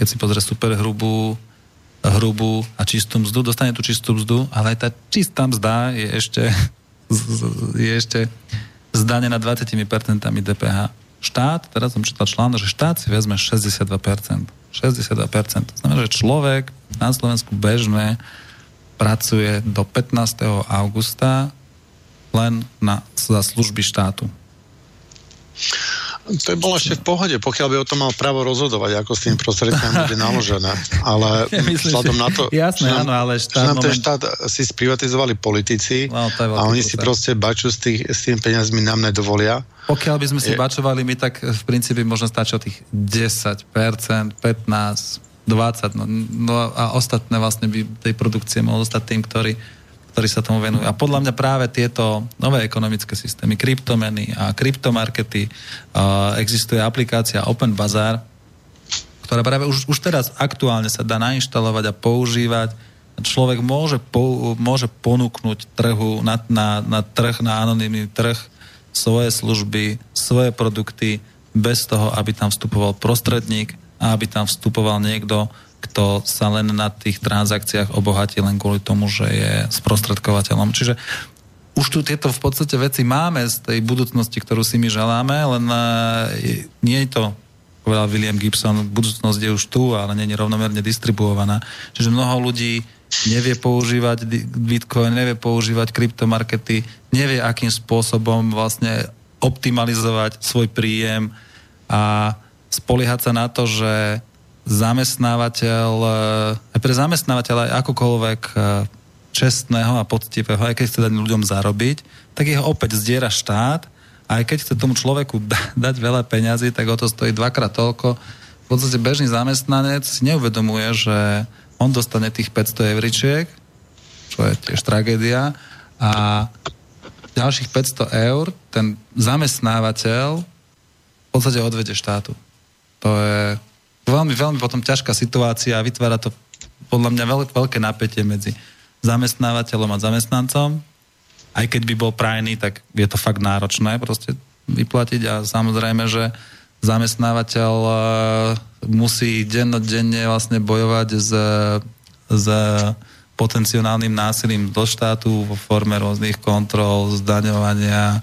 Speaker 2: keď si pozrie super hrubú, hrubú a čistú mzdu, dostane tú čistú mzdu, ale aj tá čistá mzda je ešte, je ešte zdanená 20% DPH štát, teraz som čítal článok, že štát si vezme 62%. 62%. To znamená, že človek na Slovensku bežne pracuje do 15. augusta len na, za služby štátu.
Speaker 1: To je bolo ešte v pohode, pokiaľ by o tom mal právo rozhodovať, ako s tým prostriedkami bude <laughs> naložené. Ale ja vzhľadom na to,
Speaker 2: jasné,
Speaker 1: že nám,
Speaker 2: áno, ale štát,
Speaker 1: že nám ten štát si sprivatizovali politici no, a oni si proste baču s, tých, s tým peniazmi nám nedovolia.
Speaker 2: Pokiaľ by sme si je... bačovali my, tak v princípe možno stačí o tých 10%, 15%, 20, no, no a ostatné vlastne by tej produkcie mohlo stať tým, ktorí ktorí sa tomu venujú. A podľa mňa práve tieto nové ekonomické systémy, kryptomeny a kryptomarkety, existuje aplikácia Open Bazaar, ktorá práve už, už teraz aktuálne sa dá nainštalovať a používať. Človek môže, po, môže ponúknuť trhu na, na, na trh, na anonimný trh svoje služby, svoje produkty bez toho, aby tam vstupoval prostredník a aby tam vstupoval niekto, kto sa len na tých transakciách obohatí len kvôli tomu, že je sprostredkovateľom. Čiže už tu tieto v podstate veci máme z tej budúcnosti, ktorú si my želáme, len uh, nie je to, povedal William Gibson, budúcnosť je už tu, ale nie je rovnomerne distribuovaná. Čiže mnoho ľudí nevie používať Bitcoin, nevie používať kryptomarkety, nevie, akým spôsobom vlastne optimalizovať svoj príjem a spoliehať sa na to, že zamestnávateľ, eh, aj pre zamestnávateľa aj akokoľvek eh, čestného a poctivého, aj keď chce dať ľuďom zarobiť, tak jeho opäť zdiera štát a aj keď chce tomu človeku <laughs> dať veľa peňazí, tak o to stojí dvakrát toľko. V podstate bežný zamestnanec si neuvedomuje, že on dostane tých 500 evričiek, čo je tiež tragédia, a ďalších 500 eur ten zamestnávateľ v podstate odvede štátu. To je veľmi, veľmi potom ťažká situácia a vytvára to podľa mňa veľ, veľké napätie medzi zamestnávateľom a zamestnancom. Aj keď by bol prajný, tak je to fakt náročné proste vyplatiť a samozrejme, že zamestnávateľ uh, musí dennodenne vlastne bojovať s, s potenciálnym násilím do štátu vo forme rôznych kontrol, zdaňovania,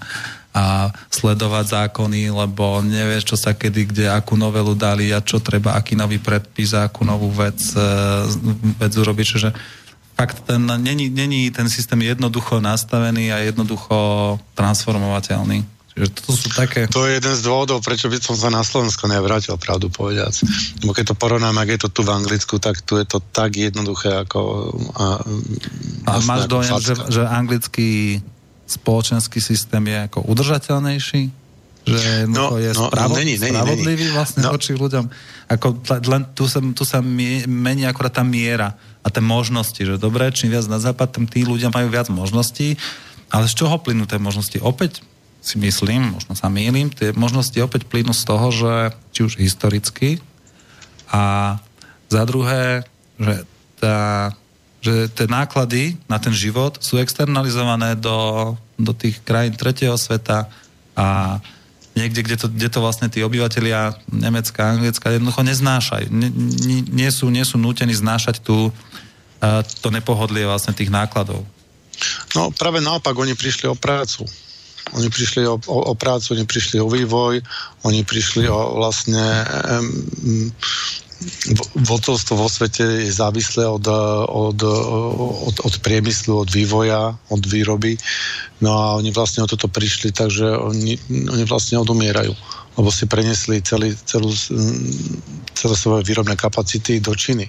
Speaker 2: a sledovať zákony, lebo nevieš, čo sa kedy, kde, akú novelu dali a čo treba, aký nový predpis a akú novú vec, e, vec urobiť. Čiže fakt ten, není, není ten systém jednoducho nastavený a jednoducho transformovateľný. Čiže to sú také...
Speaker 1: To je jeden z dôvodov, prečo by som sa na Slovensko nevrátil, pravdu povediac. Lebo keď to porovnám, ak je to tu v Anglicku, tak tu je to tak jednoduché ako... A,
Speaker 2: a máš dojem, že, že anglický spoločenský systém je ako udržateľnejší? Že no, je no, spravo- není, není, spravodlivý není. vlastne no. voči ľuďom? Ako, len tu sa, tu sa mení akorát tá miera a tie možnosti, že dobre, čím viac na západ, tým tí ľudia majú viac možností, ale z čoho plynú tie možnosti? Opäť si myslím, možno sa mýlim, tie možnosti opäť plynú z toho, že či už historicky a za druhé, že tá že tie náklady na ten život sú externalizované do, do tých krajín tretieho sveta a niekde, kde to, kde to vlastne tí obyvateľia Nemecka, Anglicka jednoducho neznášajú. Nie, nie, sú, nie sú nútení znášať tu to nepohodlie vlastne tých nákladov.
Speaker 1: No práve naopak, oni prišli o prácu. Oni prišli o, o, o prácu, oni prišli o vývoj, oni prišli o vlastne um, vodcovstvo vo svete je závislé od, od, od, od priemyslu, od vývoja, od výroby. No a oni vlastne o toto prišli, takže oni, oni vlastne odumierajú, lebo si prenesli celý, celú, celé svoje výrobné kapacity do Číny.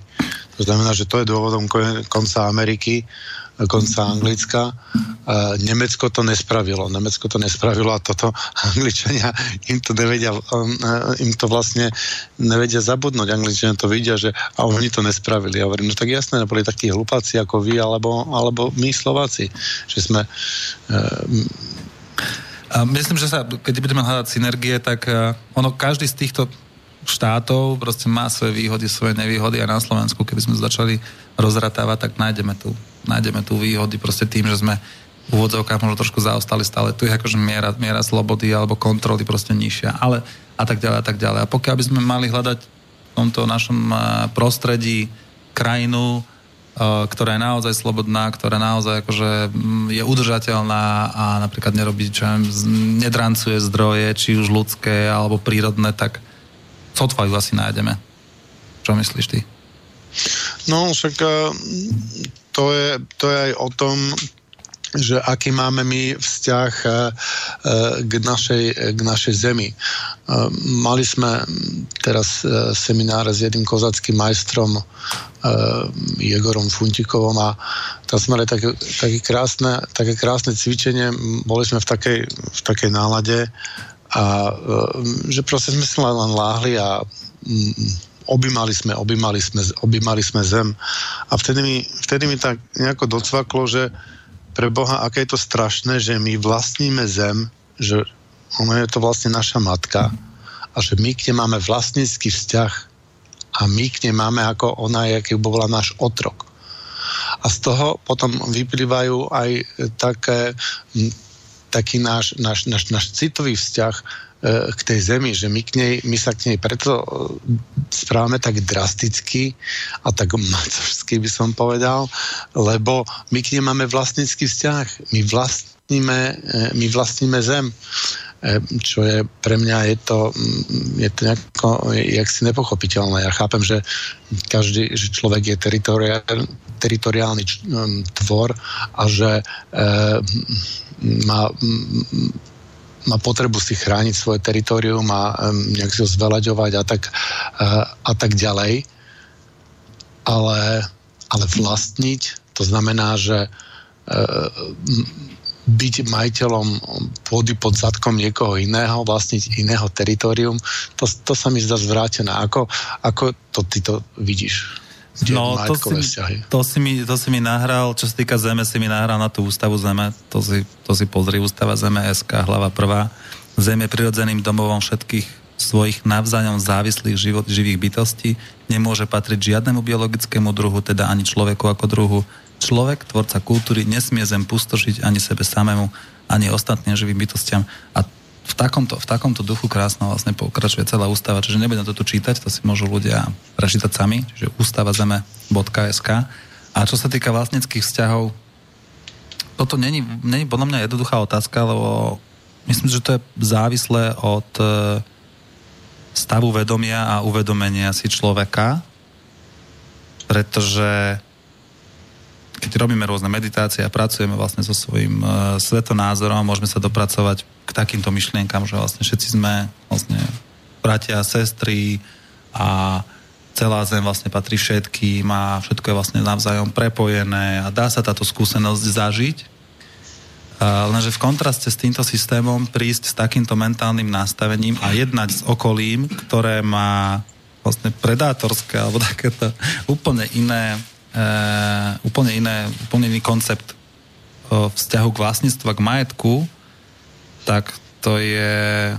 Speaker 1: To znamená, že to je dôvodom konca Ameriky, konca Anglicka. Nemecko to nespravilo. Nemecko to nespravilo a toto Angličania im to nevedia, uh, im to vlastne nevedia zabudnúť. Angličania to vidia, že a oni to nespravili. Ja hovorím, no tak jasné, neboli takí hlupáci ako vy, alebo, alebo my Slováci, že sme
Speaker 2: uh, a myslím, že sa, keď budeme hľadať synergie, tak ono, každý z týchto štátov proste má svoje výhody, svoje nevýhody a na Slovensku, keby sme začali rozratávať, tak nájdeme tu, nájdeme tu výhody proste tým, že sme úvodzovkách možno trošku zaostali stále. Tu je akože miera, miera slobody alebo kontroly proste nižšia, ale a tak ďalej a tak ďalej. A pokiaľ by sme mali hľadať v tomto našom eh, prostredí krajinu, eh, ktorá je naozaj slobodná, ktorá naozaj akože mm, je udržateľná a napríklad nerobí, čo nedrancuje zdroje, či už ľudské alebo prírodné, tak sotva ju asi nájdeme. Čo myslíš ty?
Speaker 1: No, však eh, to je, to je aj o tom, že aký máme my vzťah eh, eh, k našej, k našej zemi. Mali sme teraz seminár s jedným kozackým majstrom Jegorom Funtikovom a tam sme mali také, také, krásne, také krásne cvičenie. Boli sme v takej, v takej nálade a e, že proste sme si len láhli a mm, objímali sme, objímali sme, objímali sme zem. A vtedy mi, vtedy mi tak nejako docvaklo, že pre Boha, aké je to strašné, že my vlastníme zem, že ono je to vlastne naša matka a že my k nej máme vlastnícky vzťah a my k nej máme ako ona, aký bola náš otrok. A z toho potom vyplývajú aj také, taký náš, náš, náš, náš citový vzťah k tej zemi, že my, k nej, my sa k nej preto e, správame tak drasticky a tak <laughs> macožsky by som povedal, lebo my k nej máme vlastnícky vzťah. My vlastníme, e, my vlastníme zem čo je pre mňa je to, mm, je to nejako, jak nepochopiteľné. Ja chápem, že každý, že človek je teritoriálny, teritoriálny tvor a že e, má má potrebu si chrániť svoje teritorium a um, nejak si ho zvelaďovať a tak, uh, a tak ďalej. Ale, ale vlastniť, to znamená, že uh, byť majiteľom pôdy pod zadkom niekoho iného, vlastniť iného teritorium, to, to sa mi zdá zvrátené. Ako, ako to ty to vidíš?
Speaker 2: No, to si, to, si mi, to si mi nahral, čo sa týka Zeme, si mi nahral na tú ústavu Zeme, to si, to si pozri, ústava Zeme SK, hlava prvá. Zem je prirodzeným domovom všetkých svojich navzájom závislých život, živých bytostí, nemôže patriť žiadnemu biologickému druhu, teda ani človeku ako druhu. Človek, tvorca kultúry, nesmie zem pustošiť ani sebe samému, ani ostatným živým bytostiam. A v takomto, v takomto duchu krásno vlastne pokračuje celá ústava, čiže nebudem to tu čítať, to si môžu ľudia prečítať sami, čiže ústavazeme.sk a čo sa týka vlastnických vzťahov, toto není, není podľa mňa jednoduchá otázka, lebo myslím, že to je závislé od e, stavu vedomia a uvedomenia si človeka, pretože keď robíme rôzne meditácie a pracujeme vlastne so svojím uh, svetonázorom, môžeme sa dopracovať k takýmto myšlienkam, že vlastne všetci sme vlastne bratia, sestry a celá zem vlastne patrí všetkým a všetko je vlastne navzájom prepojené a dá sa táto skúsenosť zažiť. Uh, lenže v kontraste s týmto systémom prísť s takýmto mentálnym nastavením a jednať s okolím, ktoré má vlastne predátorské alebo takéto úplne iné úplne iné, úplne iný koncept uh, vzťahu k vlastníctvu k majetku, tak to je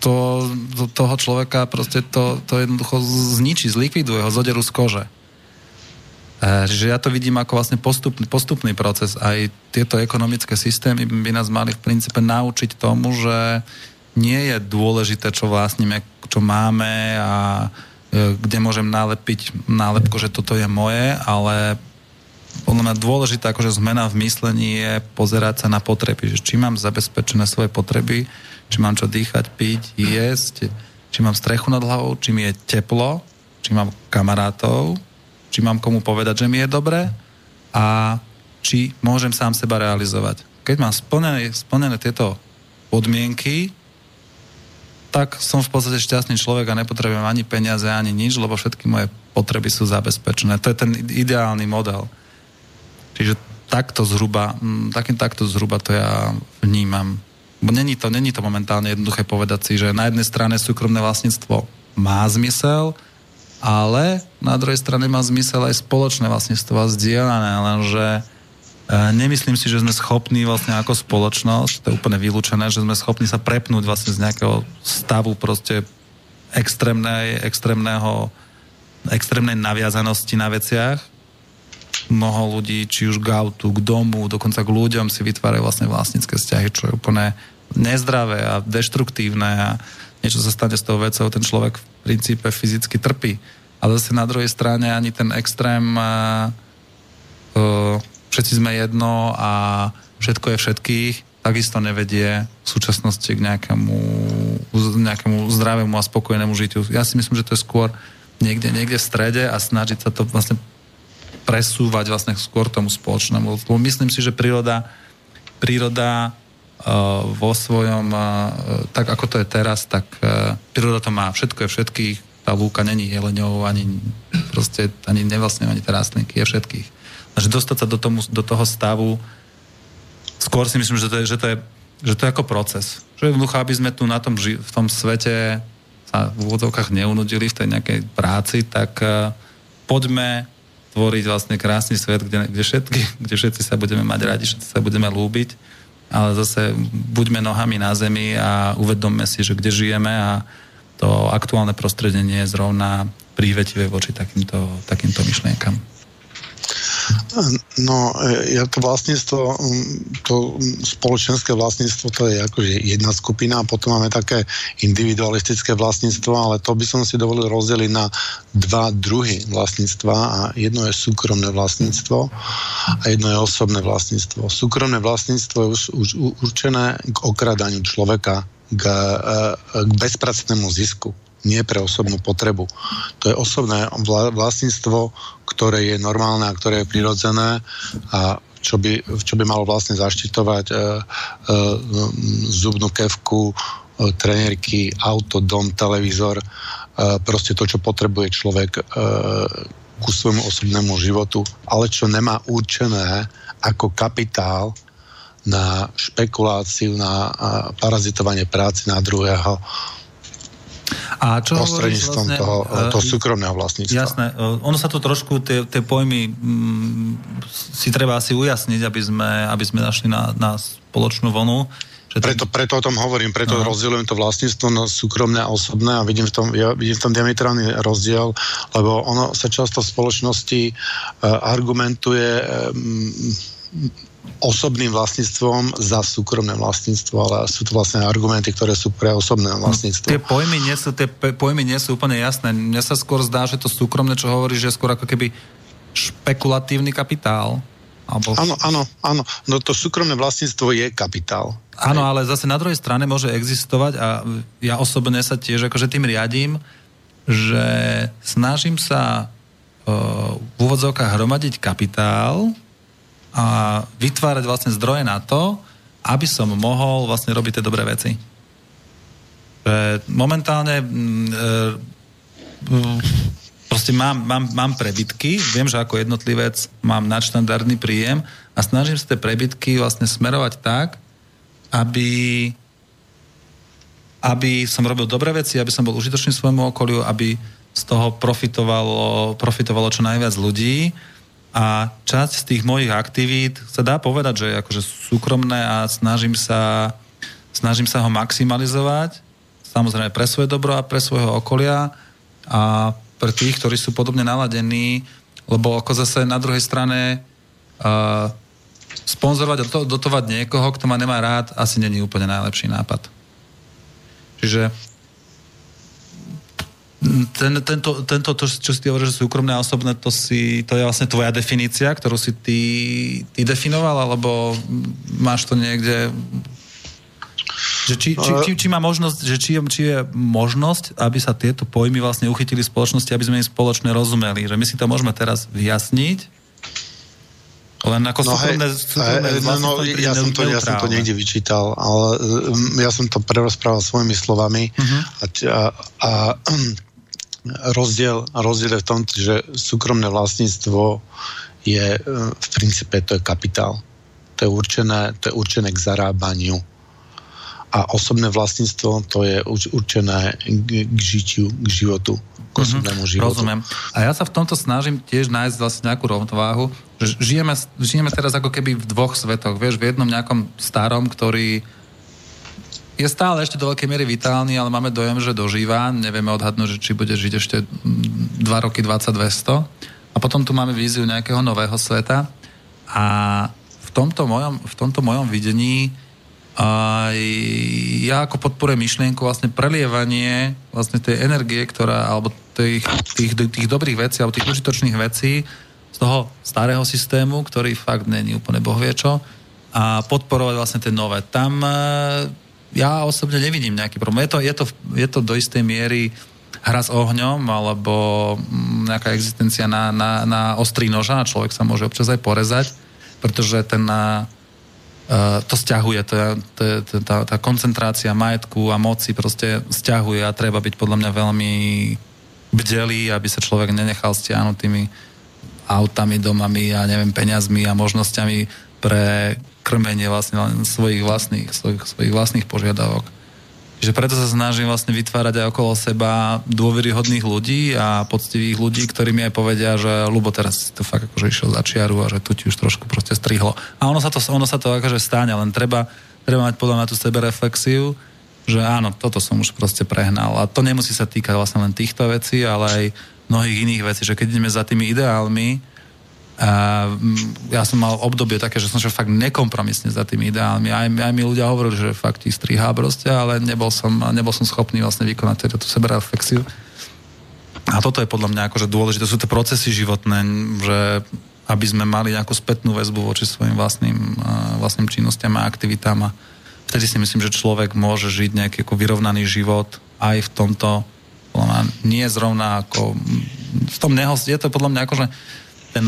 Speaker 2: to, to, toho človeka proste to, to jednoducho zničí, zlikviduje ho, zoderú z kože. E, že ja to vidím ako vlastne postupný, postupný proces. Aj tieto ekonomické systémy by nás mali v princípe naučiť tomu, že nie je dôležité, čo vlastníme, čo máme a kde môžem nalepiť nálepko, že toto je moje, ale podľa mňa dôležitá akože zmena v myslení je pozerať sa na potreby, že či mám zabezpečené svoje potreby, či mám čo dýchať, piť, jesť, či mám strechu nad hlavou, či mi je teplo, či mám kamarátov, či mám komu povedať, že mi je dobre a či môžem sám seba realizovať. Keď mám splnené, splnené tieto podmienky, tak som v podstate šťastný človek a nepotrebujem ani peniaze, ani nič, lebo všetky moje potreby sú zabezpečené. To je ten ideálny model. Čiže takto zhruba, mm, takým takto zhruba to ja vnímam. Bo není to, není to momentálne jednoduché povedať si, že na jednej strane súkromné vlastníctvo má zmysel, ale na druhej strane má zmysel aj spoločné vlastníctvo a zdieľané, lenže nemyslím si, že sme schopní vlastne ako spoločnosť, to je úplne vylúčené, že sme schopní sa prepnúť vlastne z nejakého stavu proste extrémnej, extrémneho, extrémnej naviazanosti na veciach. Mnoho ľudí, či už k autu, k domu, dokonca k ľuďom si vytvárajú vlastne vlastnícke vzťahy, čo je úplne nezdravé a deštruktívne a niečo sa stane s tou vecou, ten človek v princípe fyzicky trpí. Ale zase na druhej strane ani ten extrém uh, všetci sme jedno a všetko je všetkých, takisto nevedie v súčasnosti k nejakému, nejakému zdravému a spokojnému žitiu. Ja si myslím, že to je skôr niekde, niekde v strede a snažiť sa to vlastne presúvať vlastne skôr tomu spoločnému. Lebo myslím si, že príroda, príroda uh, vo svojom, uh, tak ako to je teraz, tak uh, príroda to má. Všetko je všetkých. Tá lúka není jeleňou, ani proste, ani nevlastne, ani terastníky, je všetkých. Že dostať sa do, tomu, do toho stavu, skôr si myslím, že to je, že to je, že to je ako proces. Že jednoducho, aby sme tu na tom, v tom svete sa v úvodzovkách neunudili v tej nejakej práci, tak uh, poďme stvoriť vlastne krásny svet, kde, kde, všetky, <laughs> kde všetci sa budeme mať radi, všetci sa budeme lúbiť, ale zase buďme nohami na zemi a uvedomme si, že kde žijeme a to aktuálne prostredie nie je zrovna prívetivé voči takýmto, takýmto myšlienkam.
Speaker 1: No, ja to vlastníctvo, to spoločenské vlastníctvo, to je akože jedna skupina a potom máme také individualistické vlastníctvo, ale to by som si dovolil rozdeliť na dva druhy vlastníctva a jedno je súkromné vlastníctvo a jedno je osobné vlastníctvo. Súkromné vlastníctvo je už, už určené k okradaniu človeka, k, k bezpracnému zisku nie pre osobnú potrebu. To je osobné vlastníctvo, ktoré je normálne a ktoré je prirodzené a čo by, čo by malo vlastne zaštitovať e, e, zubnú kevku, e, trenérky, auto, dom, televízor, e, proste to, čo potrebuje človek e, ku svojmu osobnému životu, ale čo nemá určené ako kapitál na špekuláciu, na parazitovanie práci na druhého,
Speaker 2: a čo
Speaker 1: prostredníctvom vlastne, toho, uh, toho súkromného vlastníctva.
Speaker 2: Jasné. Uh, ono sa tu trošku, tie, tie pojmy mm, si treba asi ujasniť, aby sme, aby sme našli na, na spoločnú vonu.
Speaker 1: Že preto, preto o tom hovorím, preto uh-huh. rozdielujem to vlastníctvo na súkromné a osobné a vidím v tom, ja vidím v tom diametrálny rozdiel, lebo ono sa často v spoločnosti uh, argumentuje um, osobným vlastníctvom za súkromné vlastníctvo, ale sú to vlastne argumenty, ktoré sú pre osobné no, vlastníctvo.
Speaker 2: Tie pojmy nie sú, tie pojmy nie sú úplne jasné. Mne sa skôr zdá, že to súkromné, čo hovorí, že je skôr ako keby špekulatívny kapitál.
Speaker 1: Alebo... Áno, áno, áno. No to súkromné vlastníctvo je kapitál.
Speaker 2: Áno, ale zase na druhej strane môže existovať a ja osobne sa tiež akože tým riadím, že snažím sa uh, v úvodzovkách hromadiť kapitál, a vytvárať vlastne zdroje na to, aby som mohol vlastne robiť tie dobré veci. Momentálne mm, e, proste mám, mám, mám prebytky, viem, že ako jednotlivec mám nadštandardný príjem a snažím sa tie prebytky vlastne smerovať tak, aby aby som robil dobré veci, aby som bol užitočný svojmu okoliu, aby z toho profitovalo, profitovalo čo najviac ľudí a časť z tých mojich aktivít sa dá povedať, že je akože súkromné a snažím sa, snažím sa ho maximalizovať, samozrejme pre svoje dobro a pre svojho okolia a pre tých, ktorí sú podobne naladení, lebo ako zase na druhej strane uh, sponzorovať a dotovať niekoho, kto ma nemá rád, asi není úplne najlepší nápad. Čiže ten, tento, tento to, čo si ty hovoríš, že súkromné a osobné, to, si, to je vlastne tvoja definícia, ktorú si ty, ty definoval, alebo máš to niekde že či, či, či, či má možnosť, že či, či je možnosť, aby sa tieto pojmy vlastne uchytili v spoločnosti, aby sme im spoločne rozumeli. Že my si to môžeme teraz vyjasniť, len ako no súkromné, hej, súkromné
Speaker 1: hej, no, no, ja, som to, ja som to niekde vyčítal, ale um, ja som to prerozprával svojimi slovami uh-huh. a, a, a rozdiel, rozdiel je v tom, že súkromné vlastníctvo je e, v princípe to je kapitál. To je určené, to je určené k zarábaniu. A osobné vlastníctvo to je určené k žitiu, k životu, k mhm, osobnému mm-hmm, životu.
Speaker 2: Rozumiem. A ja sa v tomto snažím tiež nájsť vlastne nejakú rovnováhu, žijeme, žijeme teraz ako keby v dvoch svetoch. Vieš, v jednom nejakom starom, ktorý je stále ešte do veľkej miery vitálny, ale máme dojem, že dožíva. Nevieme odhadnúť, či bude žiť ešte 2 roky 2200. A potom tu máme víziu nejakého nového sveta. A v tomto mojom, v tomto mojom videní a ja ako podporujem myšlienku vlastne prelievanie vlastne tej energie, ktorá, alebo tých, tých, tých dobrých vecí, alebo tých užitočných vecí z toho starého systému, ktorý fakt není úplne bohviečo, a podporovať vlastne tie nové. Tam ja osobne nevidím nejaký problém. Je to, je to, je to do istej miery hra s ohňom alebo mm, nejaká existencia na, na, na ostrý noža a človek sa môže občas aj porezať, pretože ten uh, to stiahuje, to, to, to, tá, tá koncentrácia majetku a moci proste stiahuje a treba byť podľa mňa veľmi bdelý, aby sa človek nenechal stiahnuť tými autami, domami a neviem, peniazmi a možnosťami pre krmenie vlastne svojich vlastných, svojich, svojich vlastných požiadavok. Čiže preto sa snažím vlastne vytvárať aj okolo seba dôveryhodných ľudí a poctivých ľudí, ktorí mi aj povedia, že Lubo teraz si to fakt akože išiel za čiaru a že tu ti už trošku proste strihlo. A ono sa to, ono sa to akože stane, len treba, treba mať podľa mňa tú sebereflexiu, že áno, toto som už proste prehnal. A to nemusí sa týkať vlastne len týchto vecí, ale aj mnohých iných vecí, že keď ideme za tými ideálmi, a mm, ja som mal obdobie také, že som šiel fakt nekompromisne za tými ideálmi. Aj, aj mi ľudia hovorili, že fakt ti strihá proste, ale nebol som, nebol som schopný vlastne vykonať tú sebereflexiu. A toto je podľa mňa akože dôležité. Sú to procesy životné, že aby sme mali nejakú spätnú väzbu voči svojim vlastným, vlastným činnostiam a aktivitám a vtedy si myslím, že človek môže žiť nejaký ako vyrovnaný život aj v tomto nie zrovna ako v tom nehost, je to podľa mňa akože ten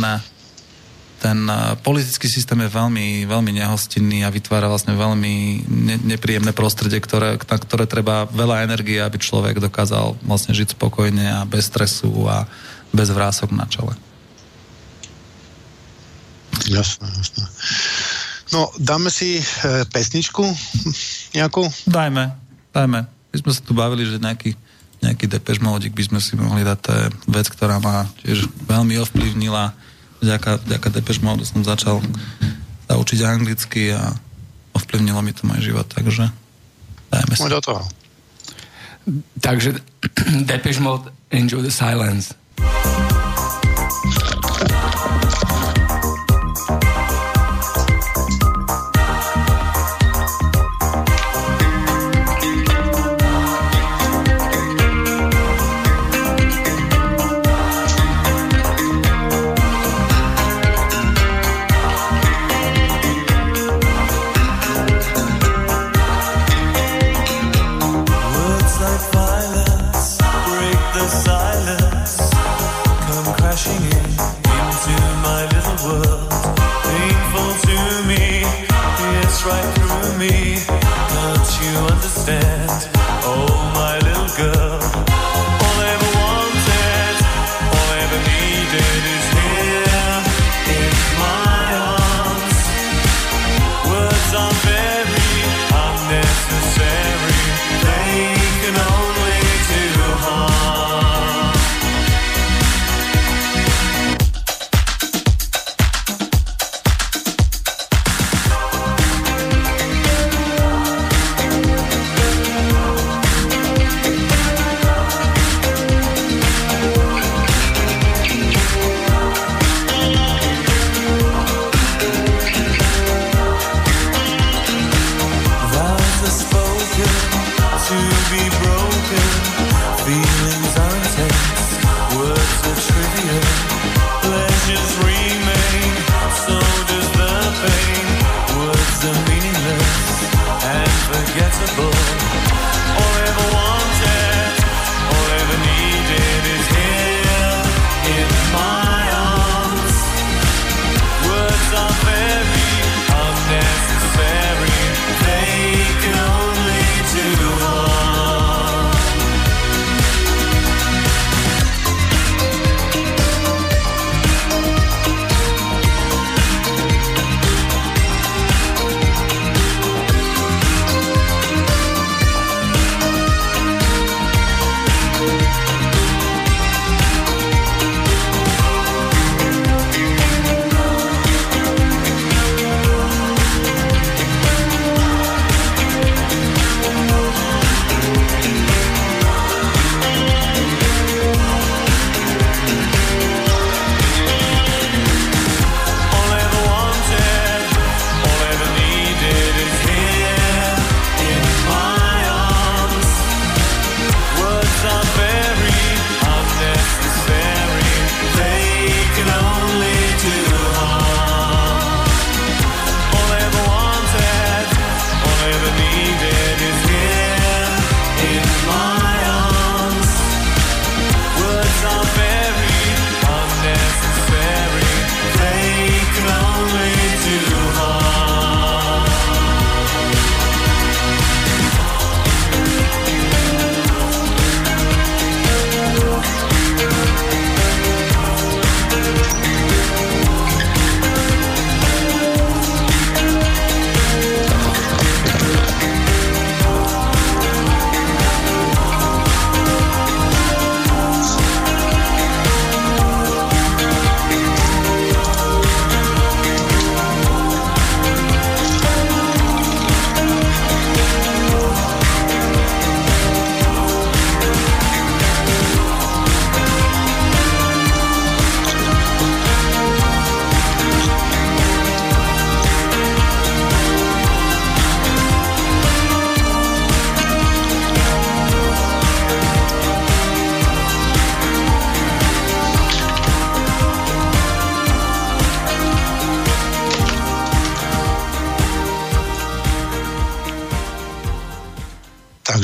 Speaker 2: ten eh, politický systém je veľmi, veľmi nehostinný a vytvára vlastne veľmi ne, nepríjemné prostredie, ktoré, na ktoré treba veľa energie, aby človek dokázal vlastne žiť spokojne a bez stresu a bez vrások na čele.
Speaker 1: Jasné, jasné. No, dáme si e, pesničku nejakú?
Speaker 2: Dajme, dajme. My sme sa tu bavili, že nejaký, nejaký Depeche by sme si mohli dať, to je vec, ktorá ma tiež veľmi ovplyvnila vďaka, vďaka Depeche Mode som začal sa učiť anglicky a ovplyvnilo mi to môj život, takže dajme sa.
Speaker 1: do toho.
Speaker 3: Takže <clears throat> Depeche Mode Enjoy the Silence.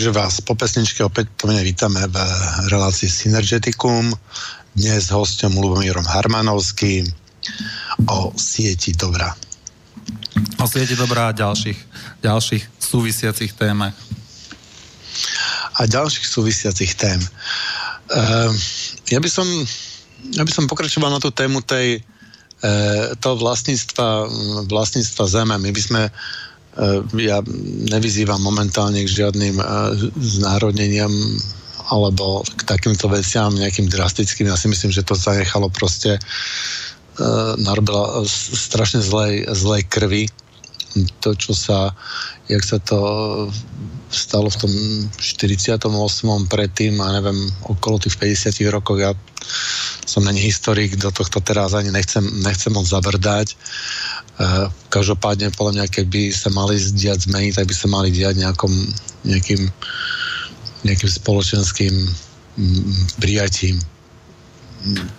Speaker 1: Takže vás po pesničke opäť mne vítame v relácii Synergeticum. Dnes s hostom Lubomírom Harmanovským o sieti dobra.
Speaker 2: O sieti dobrá a ďalších, ďalších súvisiacich témach.
Speaker 1: A ďalších súvisiacich tém. Uh, ja by som ja by som pokračoval na tú tému tej uh, toho vlastníctva, vlastníctva zeme. My by sme uh, ja nevyzývam momentálne k žiadnym uh, znárodneniam alebo k takýmto veciam nejakým drastickým. Ja si myslím, že to zanechalo proste uh, narobila strašne zlej, zlej krvi to, čo sa, jak sa to stalo v tom 48. predtým a neviem, okolo tých 50 rokov, ja som není historik, do tohto teraz ani nechcem, nechcem moc zabrdať. Uh, každopádne, podľa mňa, keby sa mali diať zmeny, tak by sa mali diať nejakom, nejakým, nejakým spoločenským prijatím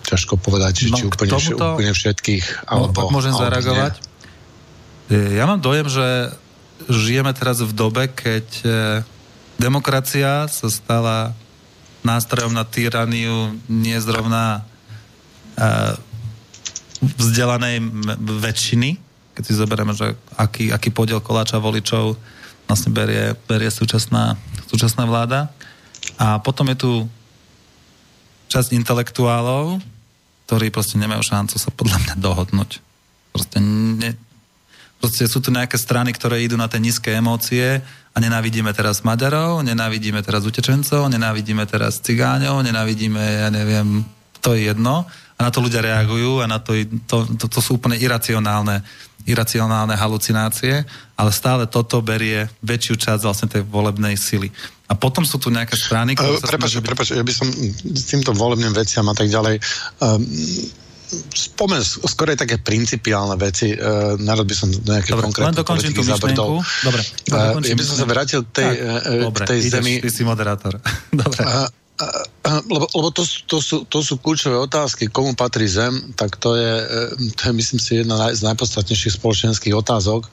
Speaker 1: ťažko povedať, či, no, či úplne, tomuto, úplne všetkých.
Speaker 2: Alebo, môžem alebo zareagovať? Nie. Ja mám dojem, že žijeme teraz v dobe, keď e, demokracia sa stala nástrojom na tyraniu nie zrovna e, vzdelanej väčšiny, keď si zoberieme, že aký, aký podiel koláča voličov vlastne berie, berie súčasná, súčasná vláda. A potom je tu časť intelektuálov, ktorí proste nemajú šancu sa podľa mňa dohodnúť. Proste ne, Proste sú tu nejaké strany, ktoré idú na tie nízke emócie a nenávidíme teraz Maďarov, nenávidíme teraz utečencov, nenávidíme teraz cigáňov, nenávidíme, ja neviem, to je jedno. A na to ľudia reagujú a na to, to, to, to sú úplne iracionálne, iracionálne halucinácie, ale stále toto berie väčšiu časť vlastne tej volebnej sily. A potom sú tu nejaké strany,
Speaker 1: ktoré... Uh, prepač, byť... prepač, ja by som s týmto volebným veciam a tak ďalej... Um, spomen, skôr je také principiálne veci, uh, národ by som nejaké
Speaker 2: dobre, konkrétne len dokončím tú myšlienku. Dobre,
Speaker 1: uh, ja by som sa vrátil tej, tak, uh, dobre, k tej ideš, zemi.
Speaker 2: Ty si moderátor. <laughs> dobre. Uh,
Speaker 1: lebo, lebo to, to, sú, to sú kľúčové otázky, komu patrí zem, tak to je, to je myslím si, jedna z najpodstatnejších spoločenských otázok.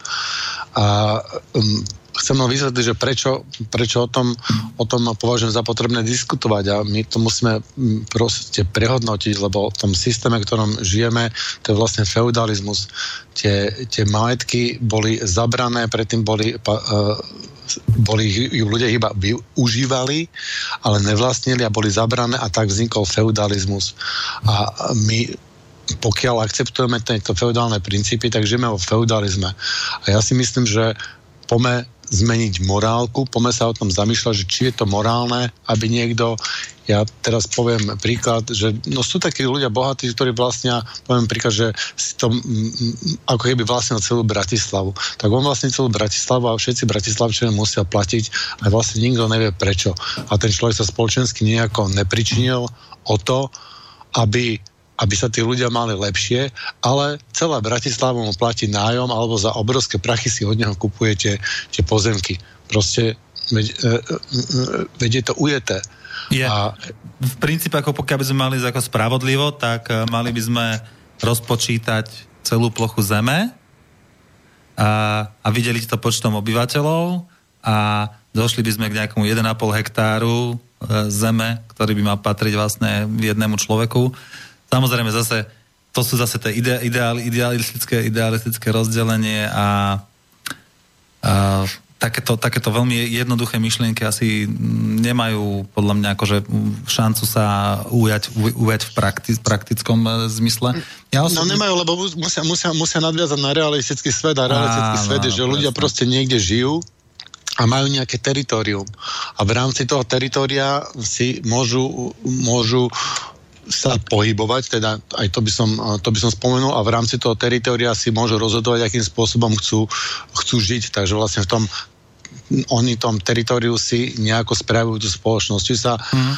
Speaker 1: A um, chcem len vysvetliť, že prečo, prečo o, tom, o tom považujem za potrebné diskutovať a my to musíme mm, proste prehodnotiť, lebo v tom systéme, v ktorom žijeme, to je vlastne feudalizmus. Tie, tie majetky boli zabrané, predtým boli, uh, boli ju ľudia iba využívali, ale nevlastnili a boli zabrané a tak vznikol feudalizmus. A my pokiaľ akceptujeme tieto feudálne princípy, tak žijeme vo feudalizme. A ja si myslím, že pome zmeniť morálku, poďme sa o tom zamýšľať, že či je to morálne, aby niekto, ja teraz poviem príklad, že no sú takí ľudia bohatí, ktorí vlastnia, poviem príklad, že si to ako keby vlastnil celú Bratislavu. Tak on vlastne celú Bratislavu a všetci Bratislavčania musia platiť a vlastne nikto nevie prečo. A ten človek sa spoločensky nejako nepričinil o to, aby aby sa tí ľudia mali lepšie, ale celá Bratislava mu platí nájom alebo za obrovské prachy si od neho kupujete tie pozemky. Proste veď, e, e, veď je to ujeté.
Speaker 2: Je. A... V princípe, ako pokiaľ by sme mali ako spravodlivo, tak e, mali by sme rozpočítať celú plochu zeme a, a videli to počtom obyvateľov a došli by sme k nejakému 1,5 hektáru zeme, ktorý by mal patriť vlastne jednému človeku Samozrejme zase, to sú zase tie ide, ideál, idealistické, idealistické rozdelenie a, a takéto, takéto veľmi jednoduché myšlienky asi nemajú podľa mňa akože šancu sa ujať, ujať v prakti, praktickom e, zmysle.
Speaker 1: Ja osobne... No nemajú, lebo musia, musia, musia nadviazať na realistický svet a realistický Á, svet je, že ľudia proste niekde žijú a majú nejaké teritorium. A v rámci toho teritoria si môžu, môžu sa pohybovať, teda aj to by, som, to by som spomenul a v rámci toho teritoria si môžu rozhodovať, akým spôsobom chcú, chcú žiť. Takže vlastne v tom oni tom teritoriu si nejako spravujú tú spoločnosť. Či sa mm.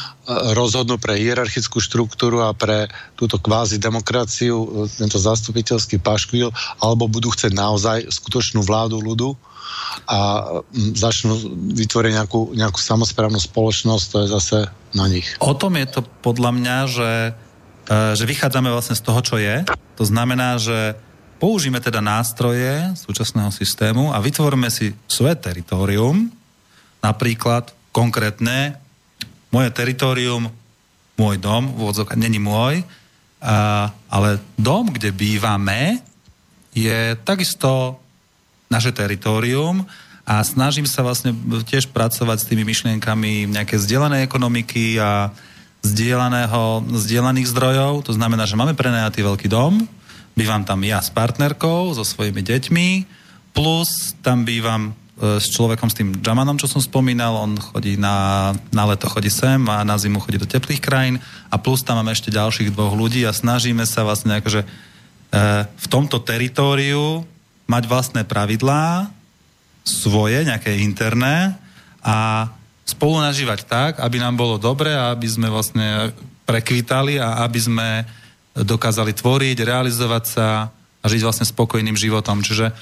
Speaker 1: rozhodnú pre hierarchickú štruktúru a pre túto kvázi demokraciu, tento zastupiteľský paškvil, alebo budú chcieť naozaj skutočnú vládu ľudu a začnú vytvoriť nejakú, nejakú samozprávnu spoločnosť, to je zase na nich.
Speaker 2: O tom je to podľa mňa, že, e, že vychádzame vlastne z toho, čo je. To znamená, že použijeme teda nástroje súčasného systému a vytvoríme si svoje teritorium, napríklad konkrétne moje teritorium, môj dom, vôdzok, není môj, ale dom, kde bývame, je takisto naše teritorium a snažím sa vlastne tiež pracovať s tými myšlienkami nejaké zdieľanej ekonomiky a zdieľaných zdrojov. To znamená, že máme prenajatý veľký dom, bývam tam ja s partnerkou, so svojimi deťmi, plus tam bývam e, s človekom, s tým Jamanom, čo som spomínal, on chodí na, na leto chodí sem a na zimu chodí do teplých krajín a plus tam máme ešte ďalších dvoch ľudí a snažíme sa vlastne akože e, v tomto teritóriu mať vlastné pravidlá, svoje, nejaké interné a spolu nažívať tak, aby nám bolo dobre a aby sme vlastne prekvítali a aby sme dokázali tvoriť, realizovať sa a žiť vlastne spokojným životom. Čiže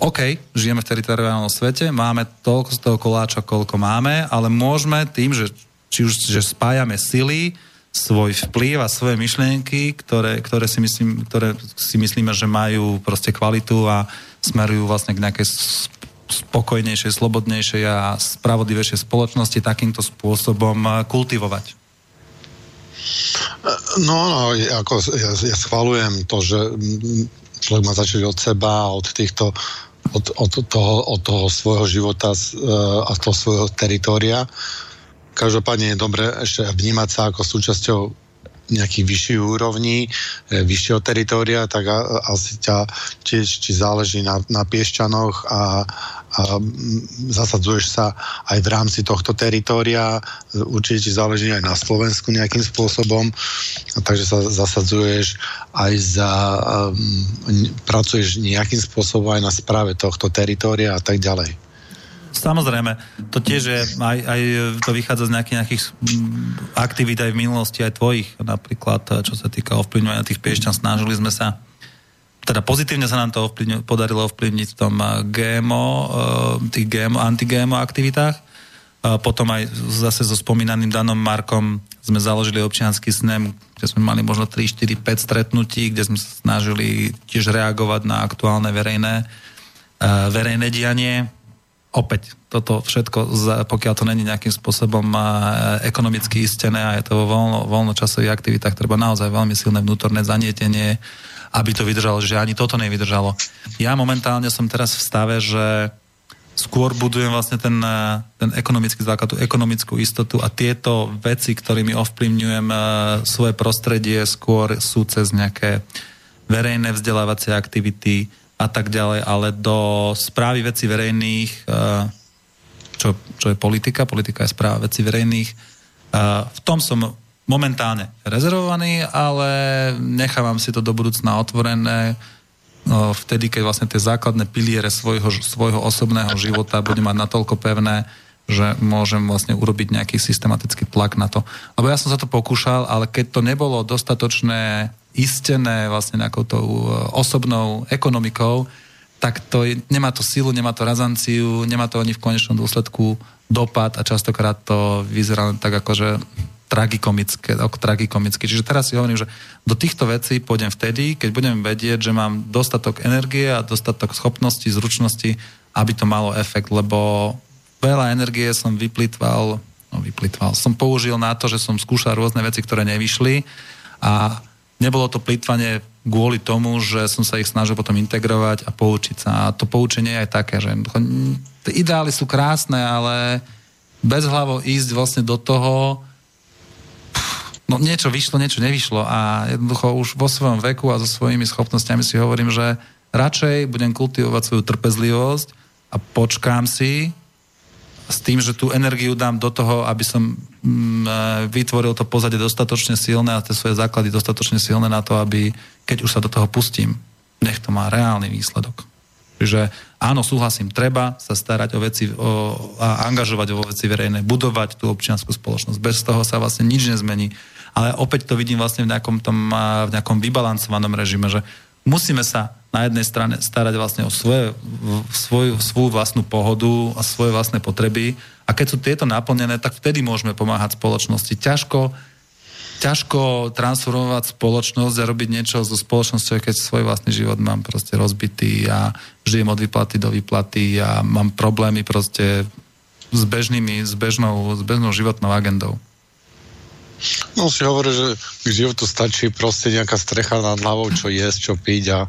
Speaker 2: OK, žijeme v teritoriálnom svete, máme toľko z toho koláča, koľko máme, ale môžeme tým, že či už že spájame sily, svoj vplyv a svoje myšlienky, ktoré, ktoré, si, myslím, ktoré si myslíme, že majú proste kvalitu a smerujú vlastne k nejakej spokojnejšej, slobodnejšej a spravodlivejšej spoločnosti takýmto spôsobom eh, kultivovať?
Speaker 1: No, ako ja, ja schvalujem to, že človek má začať od seba, od týchto od, od, toho, od toho svojho života eh, a toho svojho teritória Každopádne je dobre ešte vnímať sa ako súčasťou nejakých vyšších úrovní, e, vyššieho teritória, tak asi ťa tiež či záleží na, na Piešťanoch a, a zasadzuješ sa aj v rámci tohto teritória, určite ti záleží aj na Slovensku nejakým spôsobom, takže sa zasadzuješ aj za, um, pracuješ nejakým spôsobom aj na správe tohto teritória a tak ďalej.
Speaker 2: Samozrejme, to tiež je, aj, aj to vychádza z nejakých, nejakých mm, aktivít aj v minulosti, aj tvojich, napríklad, čo sa týka ovplyvňovania tých piešťan, snažili sme sa teda pozitívne sa nám to ovplyvňu, podarilo ovplyvniť v tom eh, GMO, eh, tých GMO, anti-GMO aktivitách. Potom aj zase so spomínaným Danom Markom sme založili občianský snem, kde sme mali možno 3, 4, 5 stretnutí, kde sme sa snažili tiež reagovať na aktuálne verejné, eh, verejné dianie opäť toto všetko, pokiaľ to není nejakým spôsobom ekonomicky istené a je to vo voľno, voľnočasových aktivitách, treba naozaj veľmi silné vnútorné zanietenie, aby to vydržalo, že ani toto nevydržalo. Ja momentálne som teraz v stave, že skôr budujem vlastne ten, ten ekonomický základ, tú ekonomickú istotu a tieto veci, ktorými ovplyvňujem svoje prostredie, skôr sú cez nejaké verejné vzdelávacie aktivity, a tak ďalej, ale do správy veci verejných, eh, čo, čo je politika, politika je správa veci verejných, eh, v tom som momentálne rezervovaný, ale nechávam si to do budúcna otvorené, no, vtedy, keď vlastne tie základné piliere svojho, svojho osobného života budem mať natoľko pevné, že môžem vlastne urobiť nejaký systematický tlak na to. Lebo ja som sa to pokúšal, ale keď to nebolo dostatočné istené vlastne nejakou tou e, osobnou ekonomikou, tak to je, nemá to silu, nemá to razanciu, nemá to ani v konečnom dôsledku dopad a častokrát to vyzerá len tak akože tragikomické, ako tragikomické. Čiže teraz si hovorím, že do týchto vecí pôjdem vtedy, keď budem vedieť, že mám dostatok energie a dostatok schopností, zručnosti, aby to malo efekt, lebo veľa energie som vyplitval, no vyplitval, som použil na to, že som skúšal rôzne veci, ktoré nevyšli a nebolo to plýtvanie kvôli tomu, že som sa ich snažil potom integrovať a poučiť sa. A to poučenie je aj také, že ideály sú krásne, ale bez hlavo ísť vlastne do toho, no niečo vyšlo, niečo nevyšlo a jednoducho už vo svojom veku a so svojimi schopnosťami si hovorím, že radšej budem kultivovať svoju trpezlivosť a počkám si, s tým, že tú energiu dám do toho, aby som mm, e, vytvoril to pozadie dostatočne silné a tie svoje základy dostatočne silné na to, aby keď už sa do toho pustím, nech to má reálny výsledok. Čiže áno, súhlasím, treba sa starať o veci o, a angažovať vo veci verejné, budovať tú občianskú spoločnosť. Bez toho sa vlastne nič nezmení. Ale opäť to vidím vlastne v nejakom, tom, v nejakom vybalancovanom režime, že musíme sa na jednej strane starať vlastne o svoje, svoju, svoju vlastnú pohodu a svoje vlastné potreby a keď sú tieto naplnené, tak vtedy môžeme pomáhať spoločnosti. Ťažko, ťažko transformovať spoločnosť a robiť niečo so spoločnosťou, keď svoj vlastný život mám proste rozbitý a žijem od výplaty do výplaty a mám problémy proste s, bežnými, s, bežnou, s bežnou životnou agendou.
Speaker 1: No si hovorí, že k životu stačí proste nejaká strecha nad hlavou, čo jesť, čo piť a,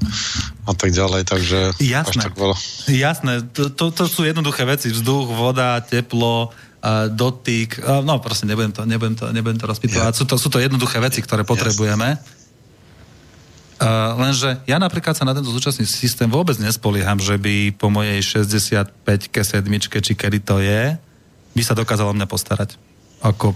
Speaker 1: a tak ďalej, takže
Speaker 2: Jasné. až tak veľa. Jasné, to, to, to sú jednoduché veci, vzduch, voda, teplo, uh, dotyk, uh, no proste nebudem to, nebudem to, nebudem to rozpýtovať, yeah. sú, to, sú to jednoduché veci, ktoré potrebujeme. Uh, lenže ja napríklad sa na tento súčasný systém vôbec nespolieham, že by po mojej 65-ke, sedmičke, či kedy to je, by sa dokázalo mňa postarať. Ako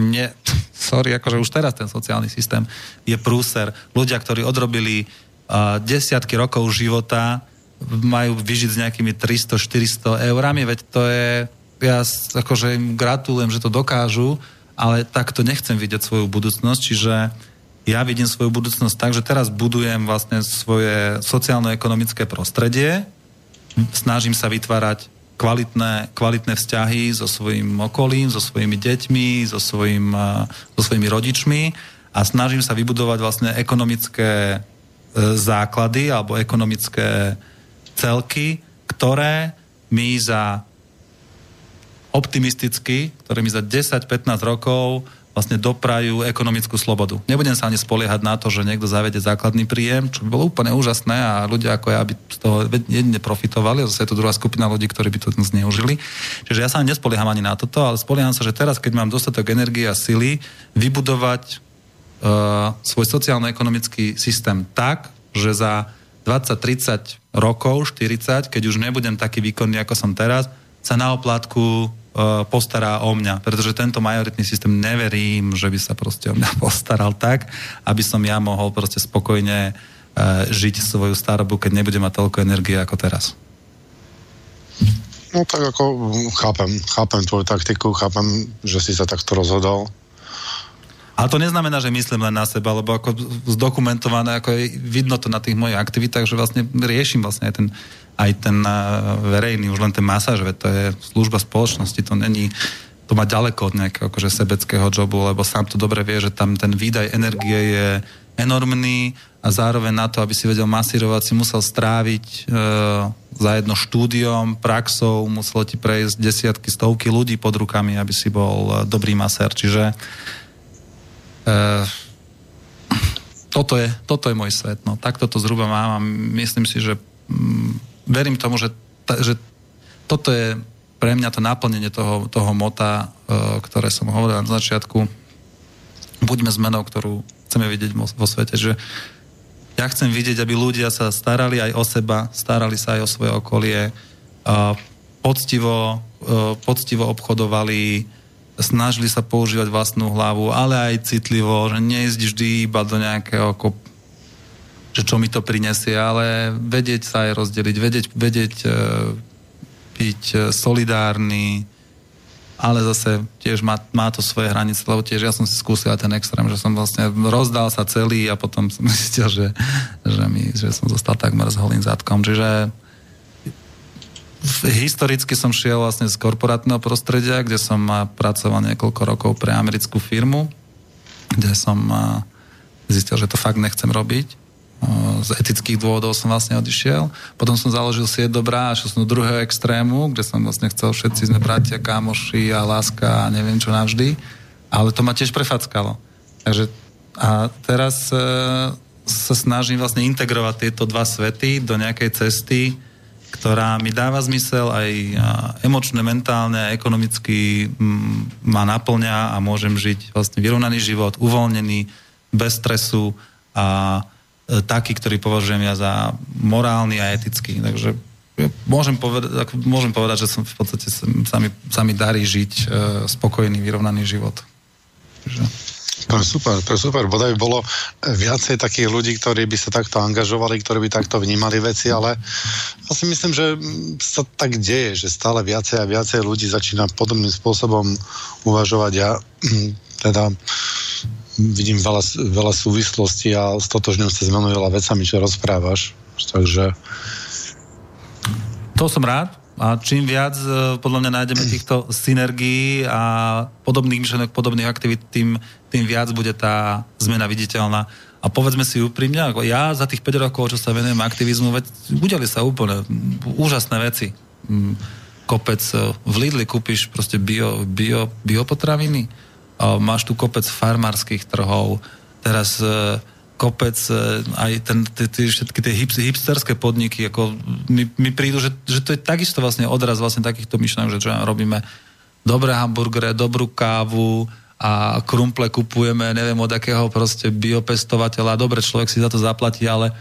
Speaker 2: nie, <laughs> sorry, akože už teraz ten sociálny systém je prúser. Ľudia, ktorí odrobili uh, desiatky rokov života, majú vyžiť s nejakými 300-400 eurami, veď to je, ja akože im gratulujem, že to dokážu, ale takto nechcem vidieť svoju budúcnosť, čiže ja vidím svoju budúcnosť tak, že teraz budujem vlastne svoje sociálno-ekonomické prostredie, snažím sa vytvárať kvalitné, kvalitné vzťahy so svojím okolím, so svojimi deťmi, so, svojim, so svojimi rodičmi. A snažím sa vybudovať vlastne ekonomické e, základy alebo ekonomické celky, ktoré mi za optimisticky, ktoré mi za 10-15 rokov vlastne doprajú ekonomickú slobodu. Nebudem sa ani spoliehať na to, že niekto zavede základný príjem, čo by bolo úplne úžasné a ľudia ako ja by z toho jedine profitovali, zase je to druhá skupina ľudí, ktorí by to zneužili. Čiže ja sa nespolieham ani na toto, ale spolieham sa, že teraz, keď mám dostatok energie a sily, vybudovať uh, svoj sociálno-ekonomický systém tak, že za 20-30 rokov, 40, keď už nebudem taký výkonný, ako som teraz, sa na oplátku postará o mňa, pretože tento majoritný systém neverím, že by sa proste o mňa <laughs> postaral tak, aby som ja mohol proste spokojne uh, žiť svoju starobu, keď nebudem mať toľko energie ako teraz.
Speaker 1: No tak ako chápem, chápem tvoju taktiku, chápem, že si sa takto rozhodol.
Speaker 2: Ale to neznamená, že myslím len na seba, lebo ako zdokumentované, ako je, vidno to na tých mojich aktivitách, že vlastne riešim vlastne aj ten aj ten eh, verejný, už len ten masáž, to je služba spoločnosti, to není to má ďaleko od nejakého akože sebeckého jobu, lebo sám to dobre vie, že tam ten výdaj energie je enormný a zároveň na to, aby si vedel masírovať, si musel stráviť e, za jedno štúdiom, praxou, muselo ti prejsť desiatky, stovky ľudí pod rukami, aby si bol e, dobrý masér. Čiže e, toto, je, toto je môj svet. No, takto to zhruba mám a myslím si, že mm, verím tomu, že, ta, že toto je pre mňa to naplnenie toho, toho mota, uh, ktoré som hovoril na začiatku. Buďme zmenou, ktorú chceme vidieť vo, vo svete, že ja chcem vidieť, aby ľudia sa starali aj o seba, starali sa aj o svoje okolie, uh, poctivo, uh, poctivo obchodovali, snažili sa používať vlastnú hlavu, ale aj citlivo, že neísť vždy iba do nejakého že čo mi to prinesie, ale vedieť sa aj rozdeliť, vedieť, vedieť e, byť e, solidárny, ale zase tiež má, má to svoje hranice, lebo tiež ja som si skúsil ten extrém, že som vlastne rozdal sa celý a potom som <laughs> zistil, že, že, mi, že som zostal takmer s holým zadkom. Čiže historicky som šiel vlastne z korporátneho prostredia, kde som pracoval niekoľko rokov pre americkú firmu, kde som zistil, že to fakt nechcem robiť z etických dôvodov som vlastne odišiel. Potom som založil sieť dobrá a šiel som do druhého extrému, kde som vlastne chcel všetci sme bratia, kámoši a láska a neviem čo navždy. Ale to ma tiež prefackalo. Takže a teraz e, sa snažím vlastne integrovať tieto dva svety do nejakej cesty, ktorá mi dáva zmysel aj emočne, mentálne a ekonomicky m, ma naplňa a môžem žiť vlastne vyrovnaný život, uvoľnený, bez stresu a E, taký, ktorý považujem ja za morálny a etický. Takže môžem povedať, môžem povedať, že som v podstate sa mi, sa mi darí žiť e, spokojný, vyrovnaný život. Takže...
Speaker 1: To je super, to je super. Bodaj bolo viacej takých ľudí, ktorí by sa takto angažovali, ktorí by takto vnímali veci, ale ja si myslím, že sa tak deje, že stále viacej a viacej ľudí začína podobným spôsobom uvažovať. Ja teda vidím veľa, veľa súvislostí a stotožňujem sa s veľa vecami, čo rozprávaš. Takže...
Speaker 2: To som rád. A čím viac e, podľa mňa nájdeme týchto synergií a podobných myšlenok, podobných aktivít, tým, tým viac bude tá zmena viditeľná. A povedzme si úprimne, ako ja za tých 5 rokov, čo sa venujem aktivizmu, veď udeli sa úplne úžasné veci. Mm, kopec, e, v Lidli kúpiš proste bio, bio, biopotraviny, máš tu kopec farmárskych trhov, teraz kopec, aj ten, tie, všetky tie hipsterské podniky, ako mi, mi prídu, že, že to je takisto vlastne odraz vlastne takýchto myšlenok, že čo robíme dobré hamburgery, dobrú kávu, a krumple kupujeme, neviem od akého proste biopestovateľa. Dobre, človek si za to zaplatí, ale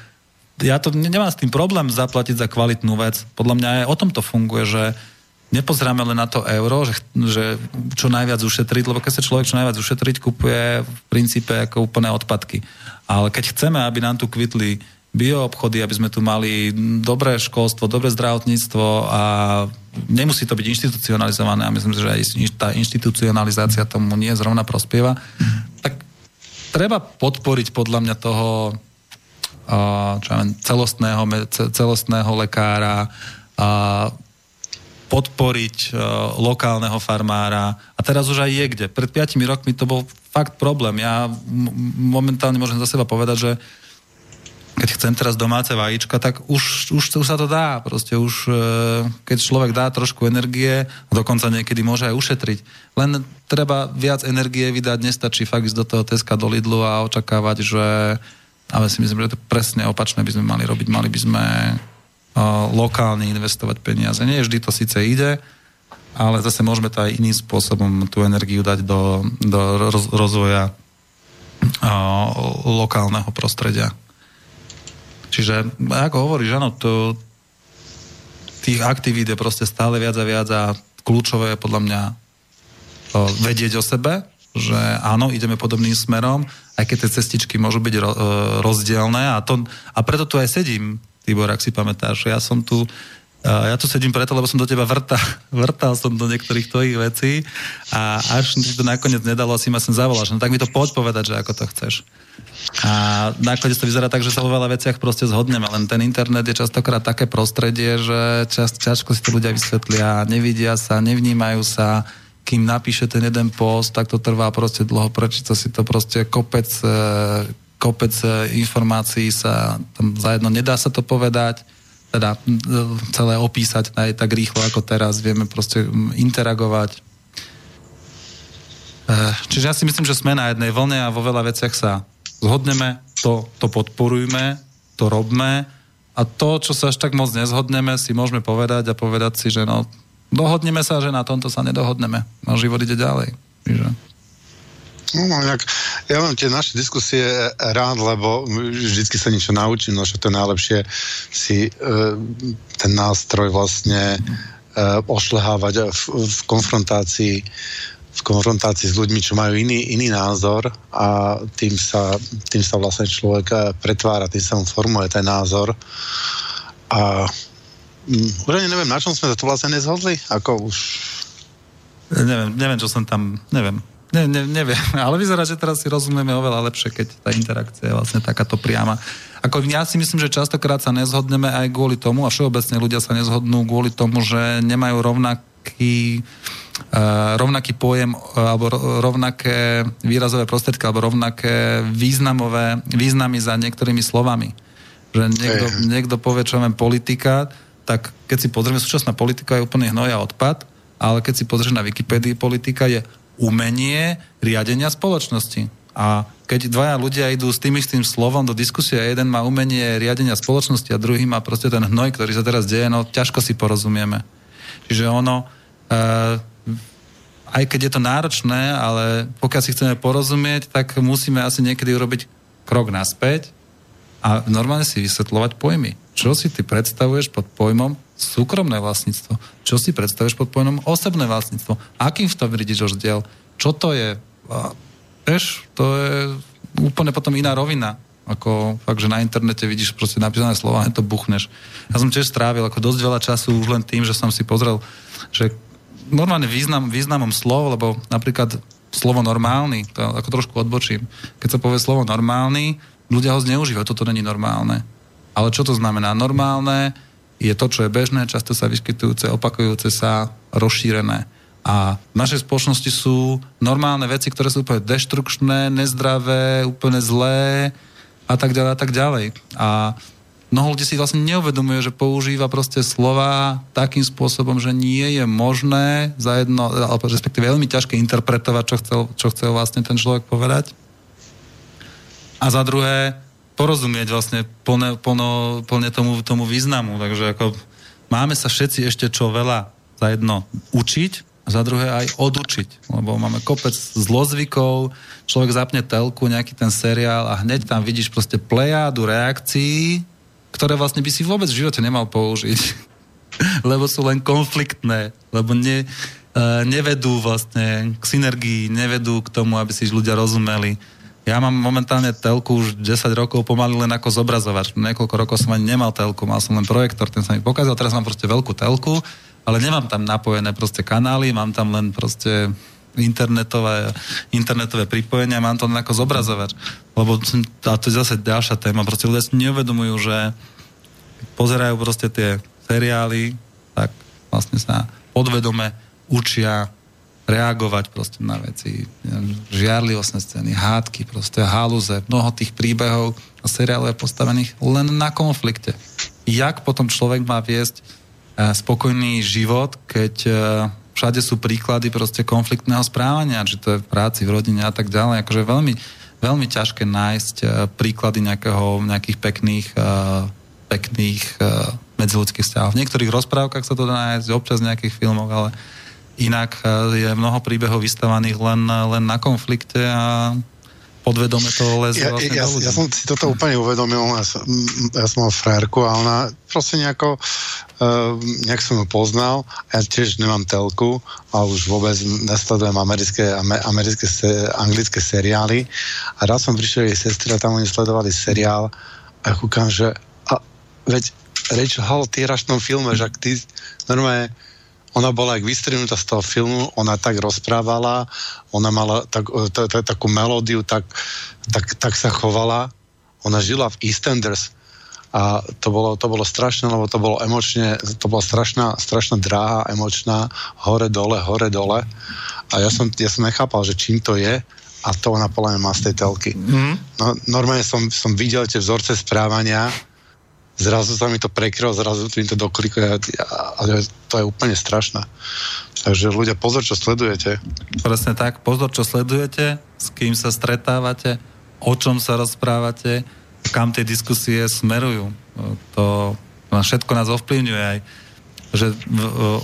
Speaker 2: ja to nemám s tým problém zaplatiť za kvalitnú vec. Podľa mňa aj o tom to funguje, že nepozráme len na to euro, že, že čo najviac ušetriť, lebo keď sa človek čo najviac ušetriť, kupuje v princípe ako úplné odpadky. Ale keď chceme, aby nám tu kvitli bioobchody, aby sme tu mali dobré školstvo, dobré zdravotníctvo a nemusí to byť inštitucionalizované a myslím, že aj tá inštitucionalizácia tomu nie zrovna prospieva, tak treba podporiť podľa mňa toho čo ja viem, celostného, celostného lekára, a podporiť lokálneho farmára. A teraz už aj je kde. Pred 5 rokmi to bol fakt problém. Ja momentálne môžem za seba povedať, že keď chcem teraz domáce vajíčka, tak už, už, už sa to dá. Proste už, e, keď človek dá trošku energie, dokonca niekedy môže aj ušetriť. Len treba viac energie vydať, nestačí fakt ísť do toho Teska, do Lidlu a očakávať, že ale si myslím, že to presne opačné by sme mali robiť. Mali by sme lokálne investovať peniaze. Nie vždy to síce ide, ale zase môžeme to aj iným spôsobom tú energiu dať do, do roz, rozvoja lokálneho prostredia. Čiže, ako hovoríš, áno, to, tých aktivít je proste stále viac a viac a kľúčové je podľa mňa vedieť o sebe, že áno, ideme podobným smerom, aj keď tie cestičky môžu byť e, rozdielne a, to, a preto tu aj sedím, Tibor, ak si pamätáš. Ja som tu ja tu sedím preto, lebo som do teba vrtal, <laughs> vrtal som do niektorých tvojich vecí a až ti to nakoniec nedalo, asi ma sem zavoláš. No tak mi to poď povedať, že ako to chceš. A nakoniec to vyzerá tak, že sa vo veľa veciach proste zhodneme, len ten internet je častokrát také prostredie, že čas, ťažko si to ľudia vysvetlia, nevidia sa, nevnímajú sa, kým napíše ten jeden post, tak to trvá proste dlho, prečíta si to proste kopec, e, kopec e, informácií sa tam zajedno, nedá sa to povedať, teda celé opísať aj tak rýchlo ako teraz, vieme proste interagovať. E, čiže ja si myslím, že sme na jednej vlne a vo veľa veciach sa zhodneme, to, to podporujme, to robme a to, čo sa až tak moc nezhodneme, si môžeme povedať a povedať si, že no, dohodneme sa, že na tomto sa nedohodneme. No život ide ďalej. Čiže...
Speaker 1: No, no jak, ja mám tie naše diskusie rád, lebo vždycky sa niečo naučím, no že to najlepšie si e, ten nástroj vlastne e, ošlehávať v, v konfrontácii v konfrontácii s ľuďmi, čo majú iný, iný názor a tým sa, tým sa vlastne človek e, pretvára, tým sa mu formuje ten názor a um, už ani neviem, na čom sme sa to vlastne nezhodli, ako už
Speaker 2: Neviem, neviem, čo som tam, neviem. Ne, ne, neviem, <laughs> ale vyzerá, že teraz si rozumieme oveľa lepšie, keď tá interakcia je vlastne takáto priama. Ako ja si myslím, že častokrát sa nezhodneme aj kvôli tomu, a všeobecne ľudia sa nezhodnú kvôli tomu, že nemajú rovnaký uh, rovnaký pojem uh, alebo rovnaké výrazové prostriedky alebo rovnaké významové významy za niektorými slovami. Že niekto, niekto povie, čo viem, politika, tak keď si pozrieme, súčasná politika je úplne hnoj a odpad, ale keď si pozrieš na Wikipédii, politika je umenie riadenia spoločnosti. A keď dvaja ľudia idú s tým istým slovom do diskusie a jeden má umenie riadenia spoločnosti a druhý má proste ten hnoj, ktorý sa teraz deje, no ťažko si porozumieme. Čiže ono, uh, aj keď je to náročné, ale pokiaľ si chceme porozumieť, tak musíme asi niekedy urobiť krok naspäť a normálne si vysvetľovať pojmy. Čo si ty predstavuješ pod pojmom súkromné vlastníctvo? Čo si predstavuješ pod pojmom osobné vlastníctvo? Akým v tom vidíš rozdiel? Čo to je? A, vieš, to je úplne potom iná rovina. Ako fakt, že na internete vidíš proste napísané slova to buchneš. Ja som tiež strávil ako dosť veľa času už len tým, že som si pozrel, že normálne význam, významom slov, lebo napríklad slovo normálny, to ako trošku odbočím. Keď sa povie slovo normálny, ľudia ho zneužívajú, toto není normálne. Ale čo to znamená? Normálne je to, čo je bežné, často sa vyskytujúce, opakujúce sa, rozšírené. A v našej spoločnosti sú normálne veci, ktoré sú úplne deštrukčné, nezdravé, úplne zlé a tak ďalej a tak ďalej. A mnoho ľudí si vlastne neuvedomuje, že používa proste slova takým spôsobom, že nie je možné za jedno, alebo respektíve veľmi ťažké interpretovať, čo chcel, čo chcel vlastne ten človek povedať. A za druhé, porozumieť vlastne plne, plno, plne tomu, tomu významu. Takže ako máme sa všetci ešte čo veľa za jedno učiť, a za druhé aj odučiť, lebo máme kopec zlozvykov, človek zapne telku, nejaký ten seriál a hneď tam vidíš proste plejádu reakcií, ktoré vlastne by si vôbec v živote nemal použiť. <laughs> lebo sú len konfliktné, lebo ne, uh, nevedú vlastne k synergii, nevedú k tomu, aby si ľudia rozumeli. Ja mám momentálne telku už 10 rokov pomaly len ako zobrazovač. Niekoľko rokov som ani nemal telku, mal som len projektor, ten sa mi pokazil, teraz mám proste veľkú telku ale nemám tam napojené proste kanály, mám tam len proste internetové, internetové pripojenia, mám to len ako zobrazovač. Lebo a to je zase ďalšia téma, proste ľudia si neuvedomujú, že pozerajú proste tie seriály, tak vlastne sa podvedome učia reagovať proste na veci. Žiarlivostné scény, hádky, proste halúze, mnoho tých príbehov a seriálov je postavených len na konflikte. Jak potom človek má viesť spokojný život, keď e, všade sú príklady proste konfliktného správania, či to je v práci, v rodine a tak ďalej. Akože veľmi, veľmi ťažké nájsť e, príklady nejakého, nejakých pekných, e, pekných medziludských vzťahov. V niektorých rozprávkach sa to dá nájsť, občas v nejakých filmoch, ale inak je mnoho príbehov vystavaných len, len na konflikte a podvedome to lezie
Speaker 1: ja,
Speaker 2: vlastne
Speaker 1: ja, ja som si toto úplne uvedomil, ja som, ja som mal frajerku a ona proste nejako, uh, nejak som ju poznal, ja tiež nemám telku a už vôbec nesledujem americké, americké anglické seriály. A raz som prišiel jej a tam oni sledovali seriál a kúkam, že a, veď Rachel Hall, ty hráš v tom filme, že ty normálne ona bola jak vystrihnutá z toho filmu, ona tak rozprávala, ona mala tak, t- t- takú melódiu, tak, tak, tak sa chovala. Ona žila v EastEnders a to bolo, to bolo strašné, lebo to bolo emočne, to bola strašná, strašná dráha, emočná, hore, dole, hore, dole. A ja som, ja som nechápal, že čím to je, a to ona podľa mňa má z tej telky. Mm. No, normálne som, som videl tie vzorce správania zrazu sa mi to prekrylo, zrazu mi to doklikuje a to je úplne strašné. Takže ľudia, pozor, čo sledujete.
Speaker 2: Presne tak, pozor, čo sledujete, s kým sa stretávate, o čom sa rozprávate, kam tie diskusie smerujú. To všetko nás ovplyvňuje aj. Že,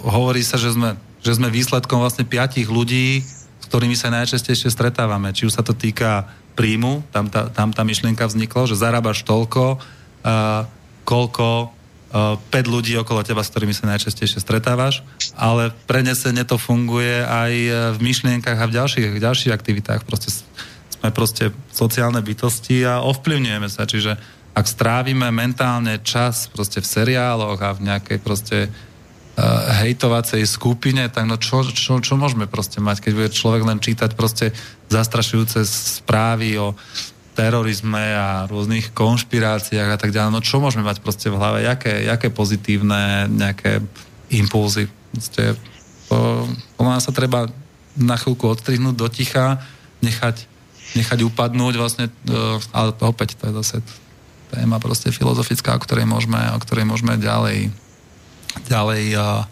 Speaker 2: hovorí sa, že sme, že sme výsledkom vlastne piatich ľudí, s ktorými sa najčastejšie stretávame. Či už sa to týka príjmu, tam tá, tam tá myšlienka vznikla, že zarábaš toľko, uh, koľko uh, e, 5 ľudí okolo teba, s ktorými sa najčastejšie stretávaš, ale prenesenie to funguje aj e, v myšlienkach a v ďalších, v ďalších aktivitách. Proste sme proste sociálne bytosti a ovplyvňujeme sa, čiže ak strávime mentálne čas proste v seriáloch a v nejakej proste uh, hejtovacej skupine, tak no čo, čo, čo môžeme proste mať, keď bude človek len čítať proste zastrašujúce správy o terorizme a rôznych konšpiráciách a tak ďalej. No čo môžeme mať proste v hlave? Jaké, jaké pozitívne nejaké impulzy? Proste, po, po sa treba na chvíľku odstrihnúť do ticha, nechať, nechať upadnúť vlastne, uh, ale opäť to je zase téma proste filozofická, o ktorej môžeme, o ktorej môžeme ďalej, ďalej uh,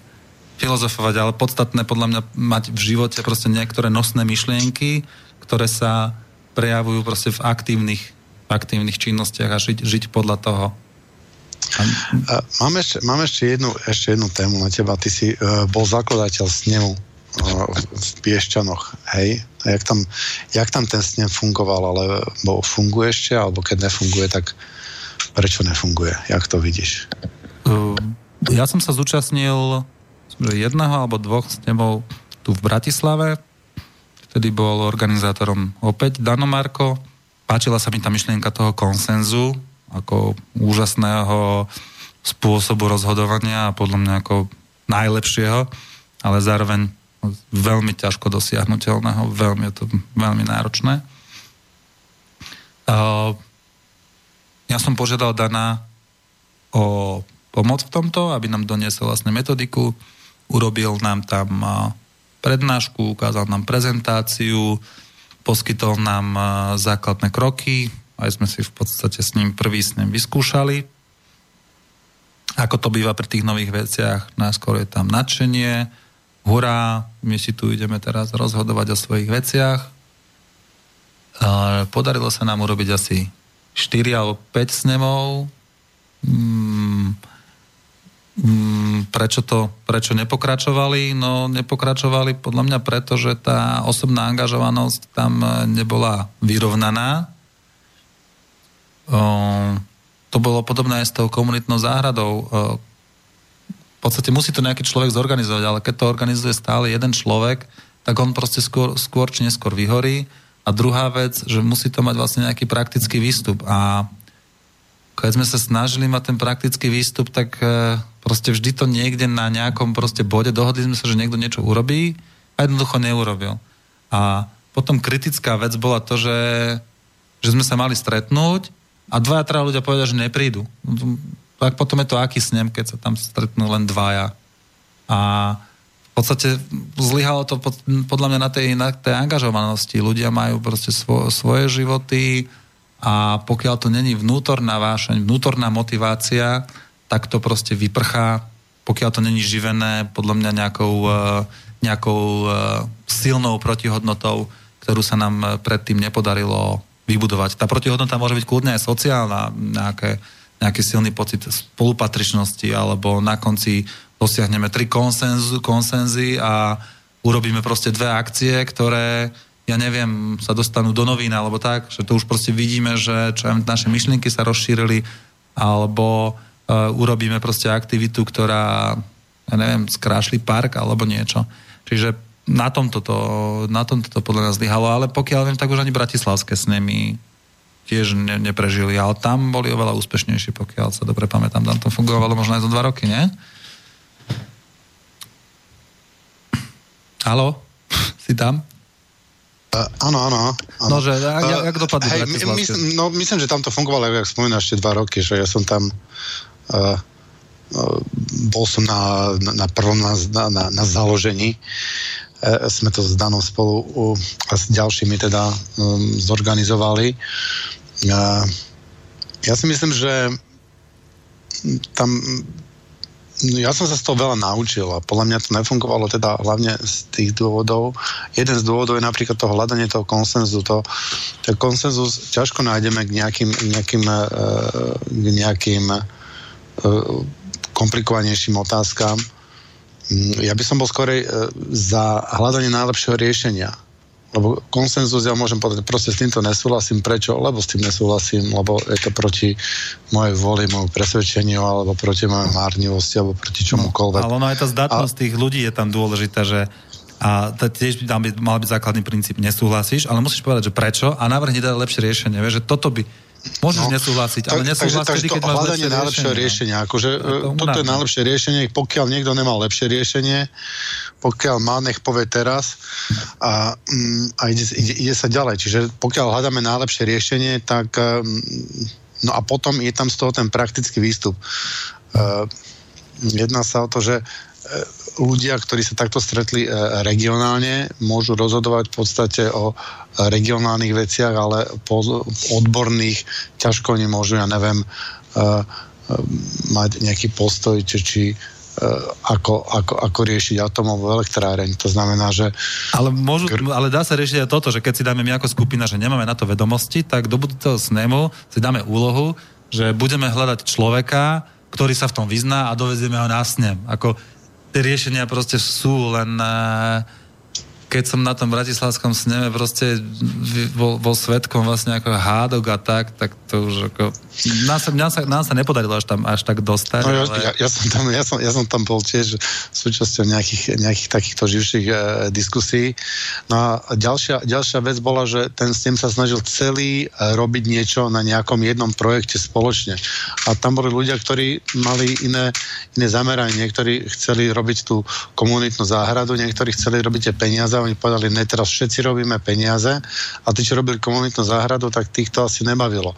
Speaker 2: filozofovať, ale podstatné podľa mňa mať v živote proste niektoré nosné myšlienky, ktoré sa prejavujú proste v aktívnych, aktívnych činnostiach a žiť, žiť podľa toho.
Speaker 1: Mám, ešte, mám ešte, jednu, ešte jednu tému na teba. Ty si uh, bol zakladateľ snemu uh, v Piešťanoch, hej? A jak tam, jak tam ten snem fungoval, alebo funguje ešte, alebo keď nefunguje, tak prečo nefunguje? Jak to vidíš?
Speaker 2: Uh, ja som sa zúčastnil jedného alebo dvoch snemov tu v Bratislave Vtedy bol organizátorom opäť Dano Marko. Páčila sa mi tá myšlienka toho konsenzu, ako úžasného spôsobu rozhodovania a podľa mňa ako najlepšieho, ale zároveň veľmi ťažko dosiahnutelného, veľmi je to veľmi náročné. Ja som požiadal Dana o pomoc v tomto, aby nám doniesol vlastne metodiku, urobil nám tam prednášku, ukázal nám prezentáciu, poskytol nám e, základné kroky, aj sme si v podstate s ním prvý s ním vyskúšali. ako to býva pri tých nových veciach, najskôr je tam nadšenie, hurá, my si tu ideme teraz rozhodovať o svojich veciach. Podarilo sa nám urobiť asi 4 alebo 5 snemov. Mm, prečo to, prečo nepokračovali? No nepokračovali podľa mňa preto, že tá osobná angažovanosť tam nebola vyrovnaná. To bolo podobné aj s tou komunitnou záhradou. V podstate musí to nejaký človek zorganizovať, ale keď to organizuje stále jeden človek, tak on proste skôr, skôr či neskôr vyhorí. A druhá vec, že musí to mať vlastne nejaký praktický výstup. A keď sme sa snažili mať ten praktický výstup, tak e, proste vždy to niekde na nejakom proste bode, dohodli sme sa, že niekto niečo urobí a jednoducho neurobil. A potom kritická vec bola to, že, že sme sa mali stretnúť a dvaja, traja ľudia povedia, že neprídu. Tak potom je to aký snem, keď sa tam stretnú len dvaja. A v podstate zlyhalo to pod, podľa mňa na tej, na tej angažovanosti. Ľudia majú proste svo, svoje životy a pokiaľ to není vnútorná vášeň, vnútorná motivácia, tak to proste vyprchá. Pokiaľ to není živené, podľa mňa nejakou, e, nejakou e, silnou protihodnotou, ktorú sa nám predtým nepodarilo vybudovať. Tá protihodnota môže byť kľudne aj sociálna, nejaké, nejaký silný pocit spolupatričnosti, alebo na konci dosiahneme tri konsenzu, konsenzy a urobíme proste dve akcie, ktoré, ja neviem, sa dostanú do novín, alebo tak, že to už proste vidíme, že čo naše myšlienky sa rozšírili, alebo uh, urobíme proste aktivitu, ktorá, ja neviem, skrášli park, alebo niečo. Čiže na tomto to, na tomto to podľa nás zlyhalo, ale pokiaľ viem, tak už ani bratislavské snemy tiež ne, neprežili, ale tam boli oveľa úspešnejšie, pokiaľ sa dobre pamätám, tam to fungovalo možno aj za dva roky, nie? Halo? <laughs> Si tam?
Speaker 1: Uh, áno, áno.
Speaker 2: No, že jak, uh, jak dopadli
Speaker 1: hej, my, no, myslím, že tam to fungovalo, ako spomínaš, ešte dva roky, že ja som tam uh, bol som na, na, na prvom na, na, na založení E, sme to s Danom spolu a s ďalšími teda um, zorganizovali. Ja si myslím, že tam ja som sa z toho veľa naučil a podľa mňa to nefungovalo teda hlavne z tých dôvodov. Jeden z dôvodov je napríklad to hľadanie toho konsenzu. To, ten konsenzus ťažko nájdeme k nejakým, nejakým, e, k nejakým e, komplikovanejším otázkam Mm, ja by som bol skorej e, za hľadanie najlepšieho riešenia. Lebo konsenzus ja môžem povedať, proste s týmto nesúhlasím. Prečo? Lebo s tým nesúhlasím, lebo je to proti mojej voli, môjmu presvedčeniu, alebo proti mojej márnivosti, alebo proti čomukoľvek.
Speaker 2: No, ale ono aj tá zdatnosť a... tých ľudí je tam dôležitá, že a tiež by tam by, mal byť základný princíp, nesúhlasíš, ale musíš povedať, že prečo a navrhni teda lepšie riešenie. Vieš, že toto by, Môžeš no, nesúhlasiť, ale nesúhlasiť, takže,
Speaker 1: keď máš hľadanie najlepšieho riešenia. Akože, to e, toto je najlepšie riešenie, pokiaľ niekto nemá lepšie riešenie, pokiaľ má, nech povie teraz a, mm, a ide, ide, ide sa ďalej. Čiže pokiaľ hľadáme najlepšie riešenie, tak mm, no a potom je tam z toho ten praktický výstup. Uh, jedná sa o to, že ľudia, ktorí sa takto stretli e, regionálne, môžu rozhodovať v podstate o regionálnych veciach, ale po odborných ťažko nemôžu, ja neviem, e, e, mať nejaký postoj, či, či ako, ako, ako riešiť atomovú elektráreň. To znamená, že...
Speaker 2: Ale, môžu, ale dá sa riešiť aj toto, že keď si dáme my ako skupina, že nemáme na to vedomosti, tak do budúceho snemu si dáme úlohu, že budeme hľadať človeka, ktorý sa v tom vyzná a dovezieme ho na snem. Ako, tie riešenia proste sú, len uh, keď som na tom bratislavskom sneme proste bol, bol svetkom vlastne ako hádok a tak, tak to už ako... Nám sa, nám sa, nám sa nepodarilo až tam až tak dostať. No,
Speaker 1: ale... ja, ja, som tam, ja, som, ja som tam bol tiež súčasťou nejakých, nejakých takýchto živších e, diskusí. No a ďalšia, ďalšia vec bola, že ten snem sa snažil celý e, robiť niečo na nejakom jednom projekte spoločne. A tam boli ľudia, ktorí mali iné, iné zameranie. Niektorí chceli robiť tú komunitnú záhradu, niektorí chceli robiť tie peniaze oni povedali, ne, teraz všetci robíme peniaze a tí, čo robili komunitnú záhradu, tak týchto asi nebavilo.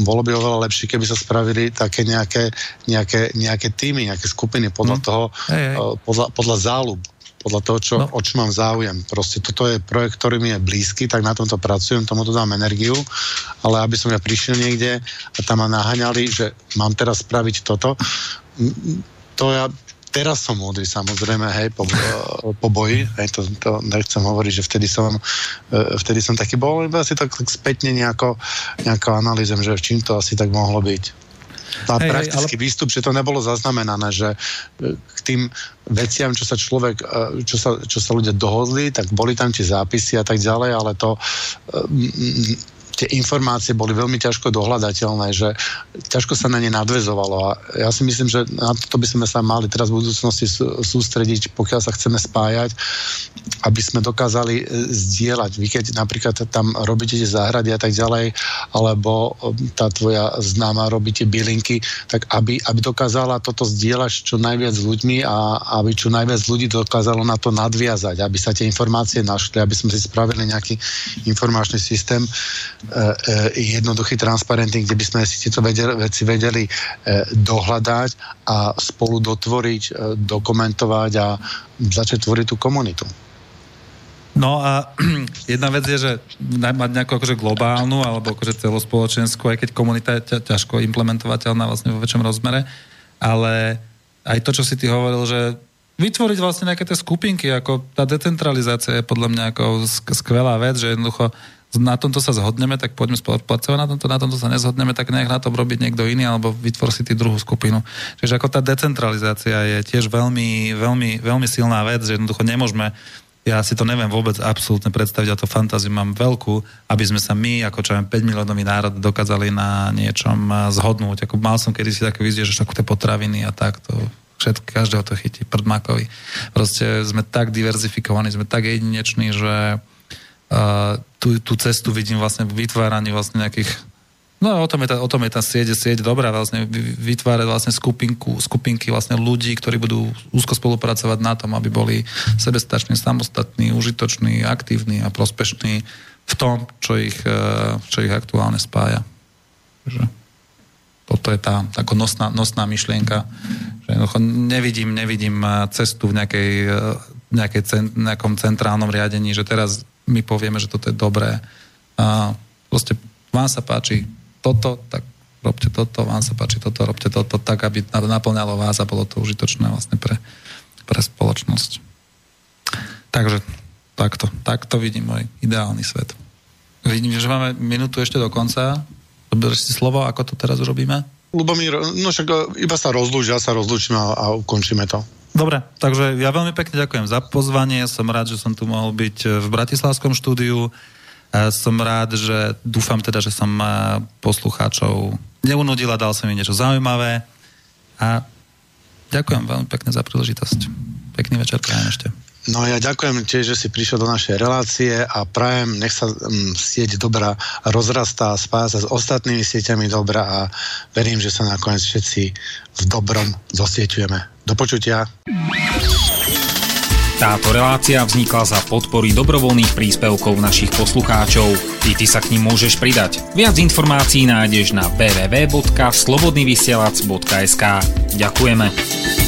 Speaker 1: Bolo by oveľa lepšie, keby sa spravili také nejaké, nejaké, nejaké týmy, nejaké skupiny podľa hm. toho, hey, hey. Podľa, podľa záľub podľa toho, čo, no. o čo mám záujem. Proste toto je projekt, ktorý mi je blízky, tak na tomto pracujem, tomu to dám energiu, ale aby som ja prišiel niekde a tam ma naháňali, že mám teraz spraviť toto, to ja teraz som múdry, samozrejme, hej, po, po boji, hej, to, to nechcem hovoriť, že vtedy som, e, vtedy som taký bol, iba si tak, tak spätne nejako, nejako analýzem, že čím to asi tak mohlo byť. A hej, praktický hej, ale... výstup, že to nebolo zaznamenané, že e, k tým veciam, čo sa človek, e, čo sa, čo sa ľudia dohodli, tak boli tam tie zápisy a tak ďalej, ale to tie informácie boli veľmi ťažko dohľadateľné, že ťažko sa na ne nadvezovalo a ja si myslím, že na to by sme sa mali teraz v budúcnosti sústrediť, pokiaľ sa chceme spájať, aby sme dokázali e, zdieľať. Vy keď napríklad tam robíte záhrady a tak ďalej, alebo e, tá tvoja známa robíte bylinky, tak aby, aby dokázala toto zdieľať čo najviac s ľuďmi a aby čo najviac ľudí dokázalo na to nadviazať, aby sa tie informácie našli, aby sme si spravili nejaký informačný systém, jednoduchý, transparentný, kde by sme si tieto veci vedeli e, dohľadať a spolu dotvoriť, dokumentovať a začať tvoriť tú komunitu.
Speaker 2: No a <clears throat> jedna vec je, že mať nejakú akože globálnu alebo akože celospoločenskú, aj keď komunita je ťažko implementovateľná vlastne vo väčšom rozmere, ale aj to, čo si ty hovoril, že vytvoriť vlastne nejaké tie skupinky, ako tá decentralizácia je podľa mňa ako skvelá vec, že jednoducho na tomto sa zhodneme, tak poďme spolupracovať na tomto, na tomto sa nezhodneme, tak nech na tom robiť niekto iný, alebo vytvor si ty druhú skupinu. Čiže ako tá decentralizácia je tiež veľmi, veľmi, veľmi silná vec, že jednoducho nemôžeme ja si to neviem vôbec absolútne predstaviť, a to fantáziu mám veľkú, aby sme sa my, ako čo 5 miliónový národ, dokázali na niečom zhodnúť. Ako mal som kedysi také vizie, že tie potraviny a tak, to všetko, každého to chytí, prdmakovi. Proste sme tak diverzifikovaní, sme tak jedineční, že tú, tú cestu vidím vlastne v vytváraní vlastne nejakých No o tom je tá, o tom je tá sieť, sieť dobrá, vlastne vytvárať vlastne skupinku, skupinky vlastne ľudí, ktorí budú úzko spolupracovať na tom, aby boli sebestační, samostatní, užitoční, aktívni a prospešní v tom, čo ich, e, čo ich aktuálne spája. Takže toto je tá ako nosná, nosná myšlienka, že nevidím, nevidím e, cestu v nejakej, e, nejakej cent, nejakom centrálnom riadení, že teraz my povieme, že toto je dobré. A proste vám sa páči toto, tak robte toto, vám sa páči toto, robte toto, tak, aby naplňalo vás a bolo to užitočné vlastne pre, pre spoločnosť. Takže takto, takto vidím môj ideálny svet. Vidím, že máme minútu ešte do konca. Doberieš si slovo, ako to teraz urobíme?
Speaker 1: Lubomír, no však iba sa rozlúči, ja sa rozlúčim a, a ukončíme to.
Speaker 2: Dobre, takže ja veľmi pekne ďakujem za pozvanie. Som rád, že som tu mohol byť eh, v Bratislavskom štúdiu. Som rád, že dúfam teda, že som eh, poslucháčov neunudil a dal som im niečo zaujímavé. A ďakujem veľmi pekne za príležitosť. Pekný večer prajem ešte.
Speaker 1: No ja ďakujem tiež, že si prišiel do našej relácie a prajem, nech sa um, sieť dobrá rozrastá, spája sa s ostatnými sieťami dobrá a verím, že sa nakoniec všetci v dobrom zosieťujeme. Do počutia.
Speaker 4: Táto relácia vznikla za podpory dobrovoľných príspevkov našich poslucháčov. Ty, ty sa k ním môžeš pridať. Viac informácií nájdeš na www.slobodnyvysielac.sk Ďakujeme.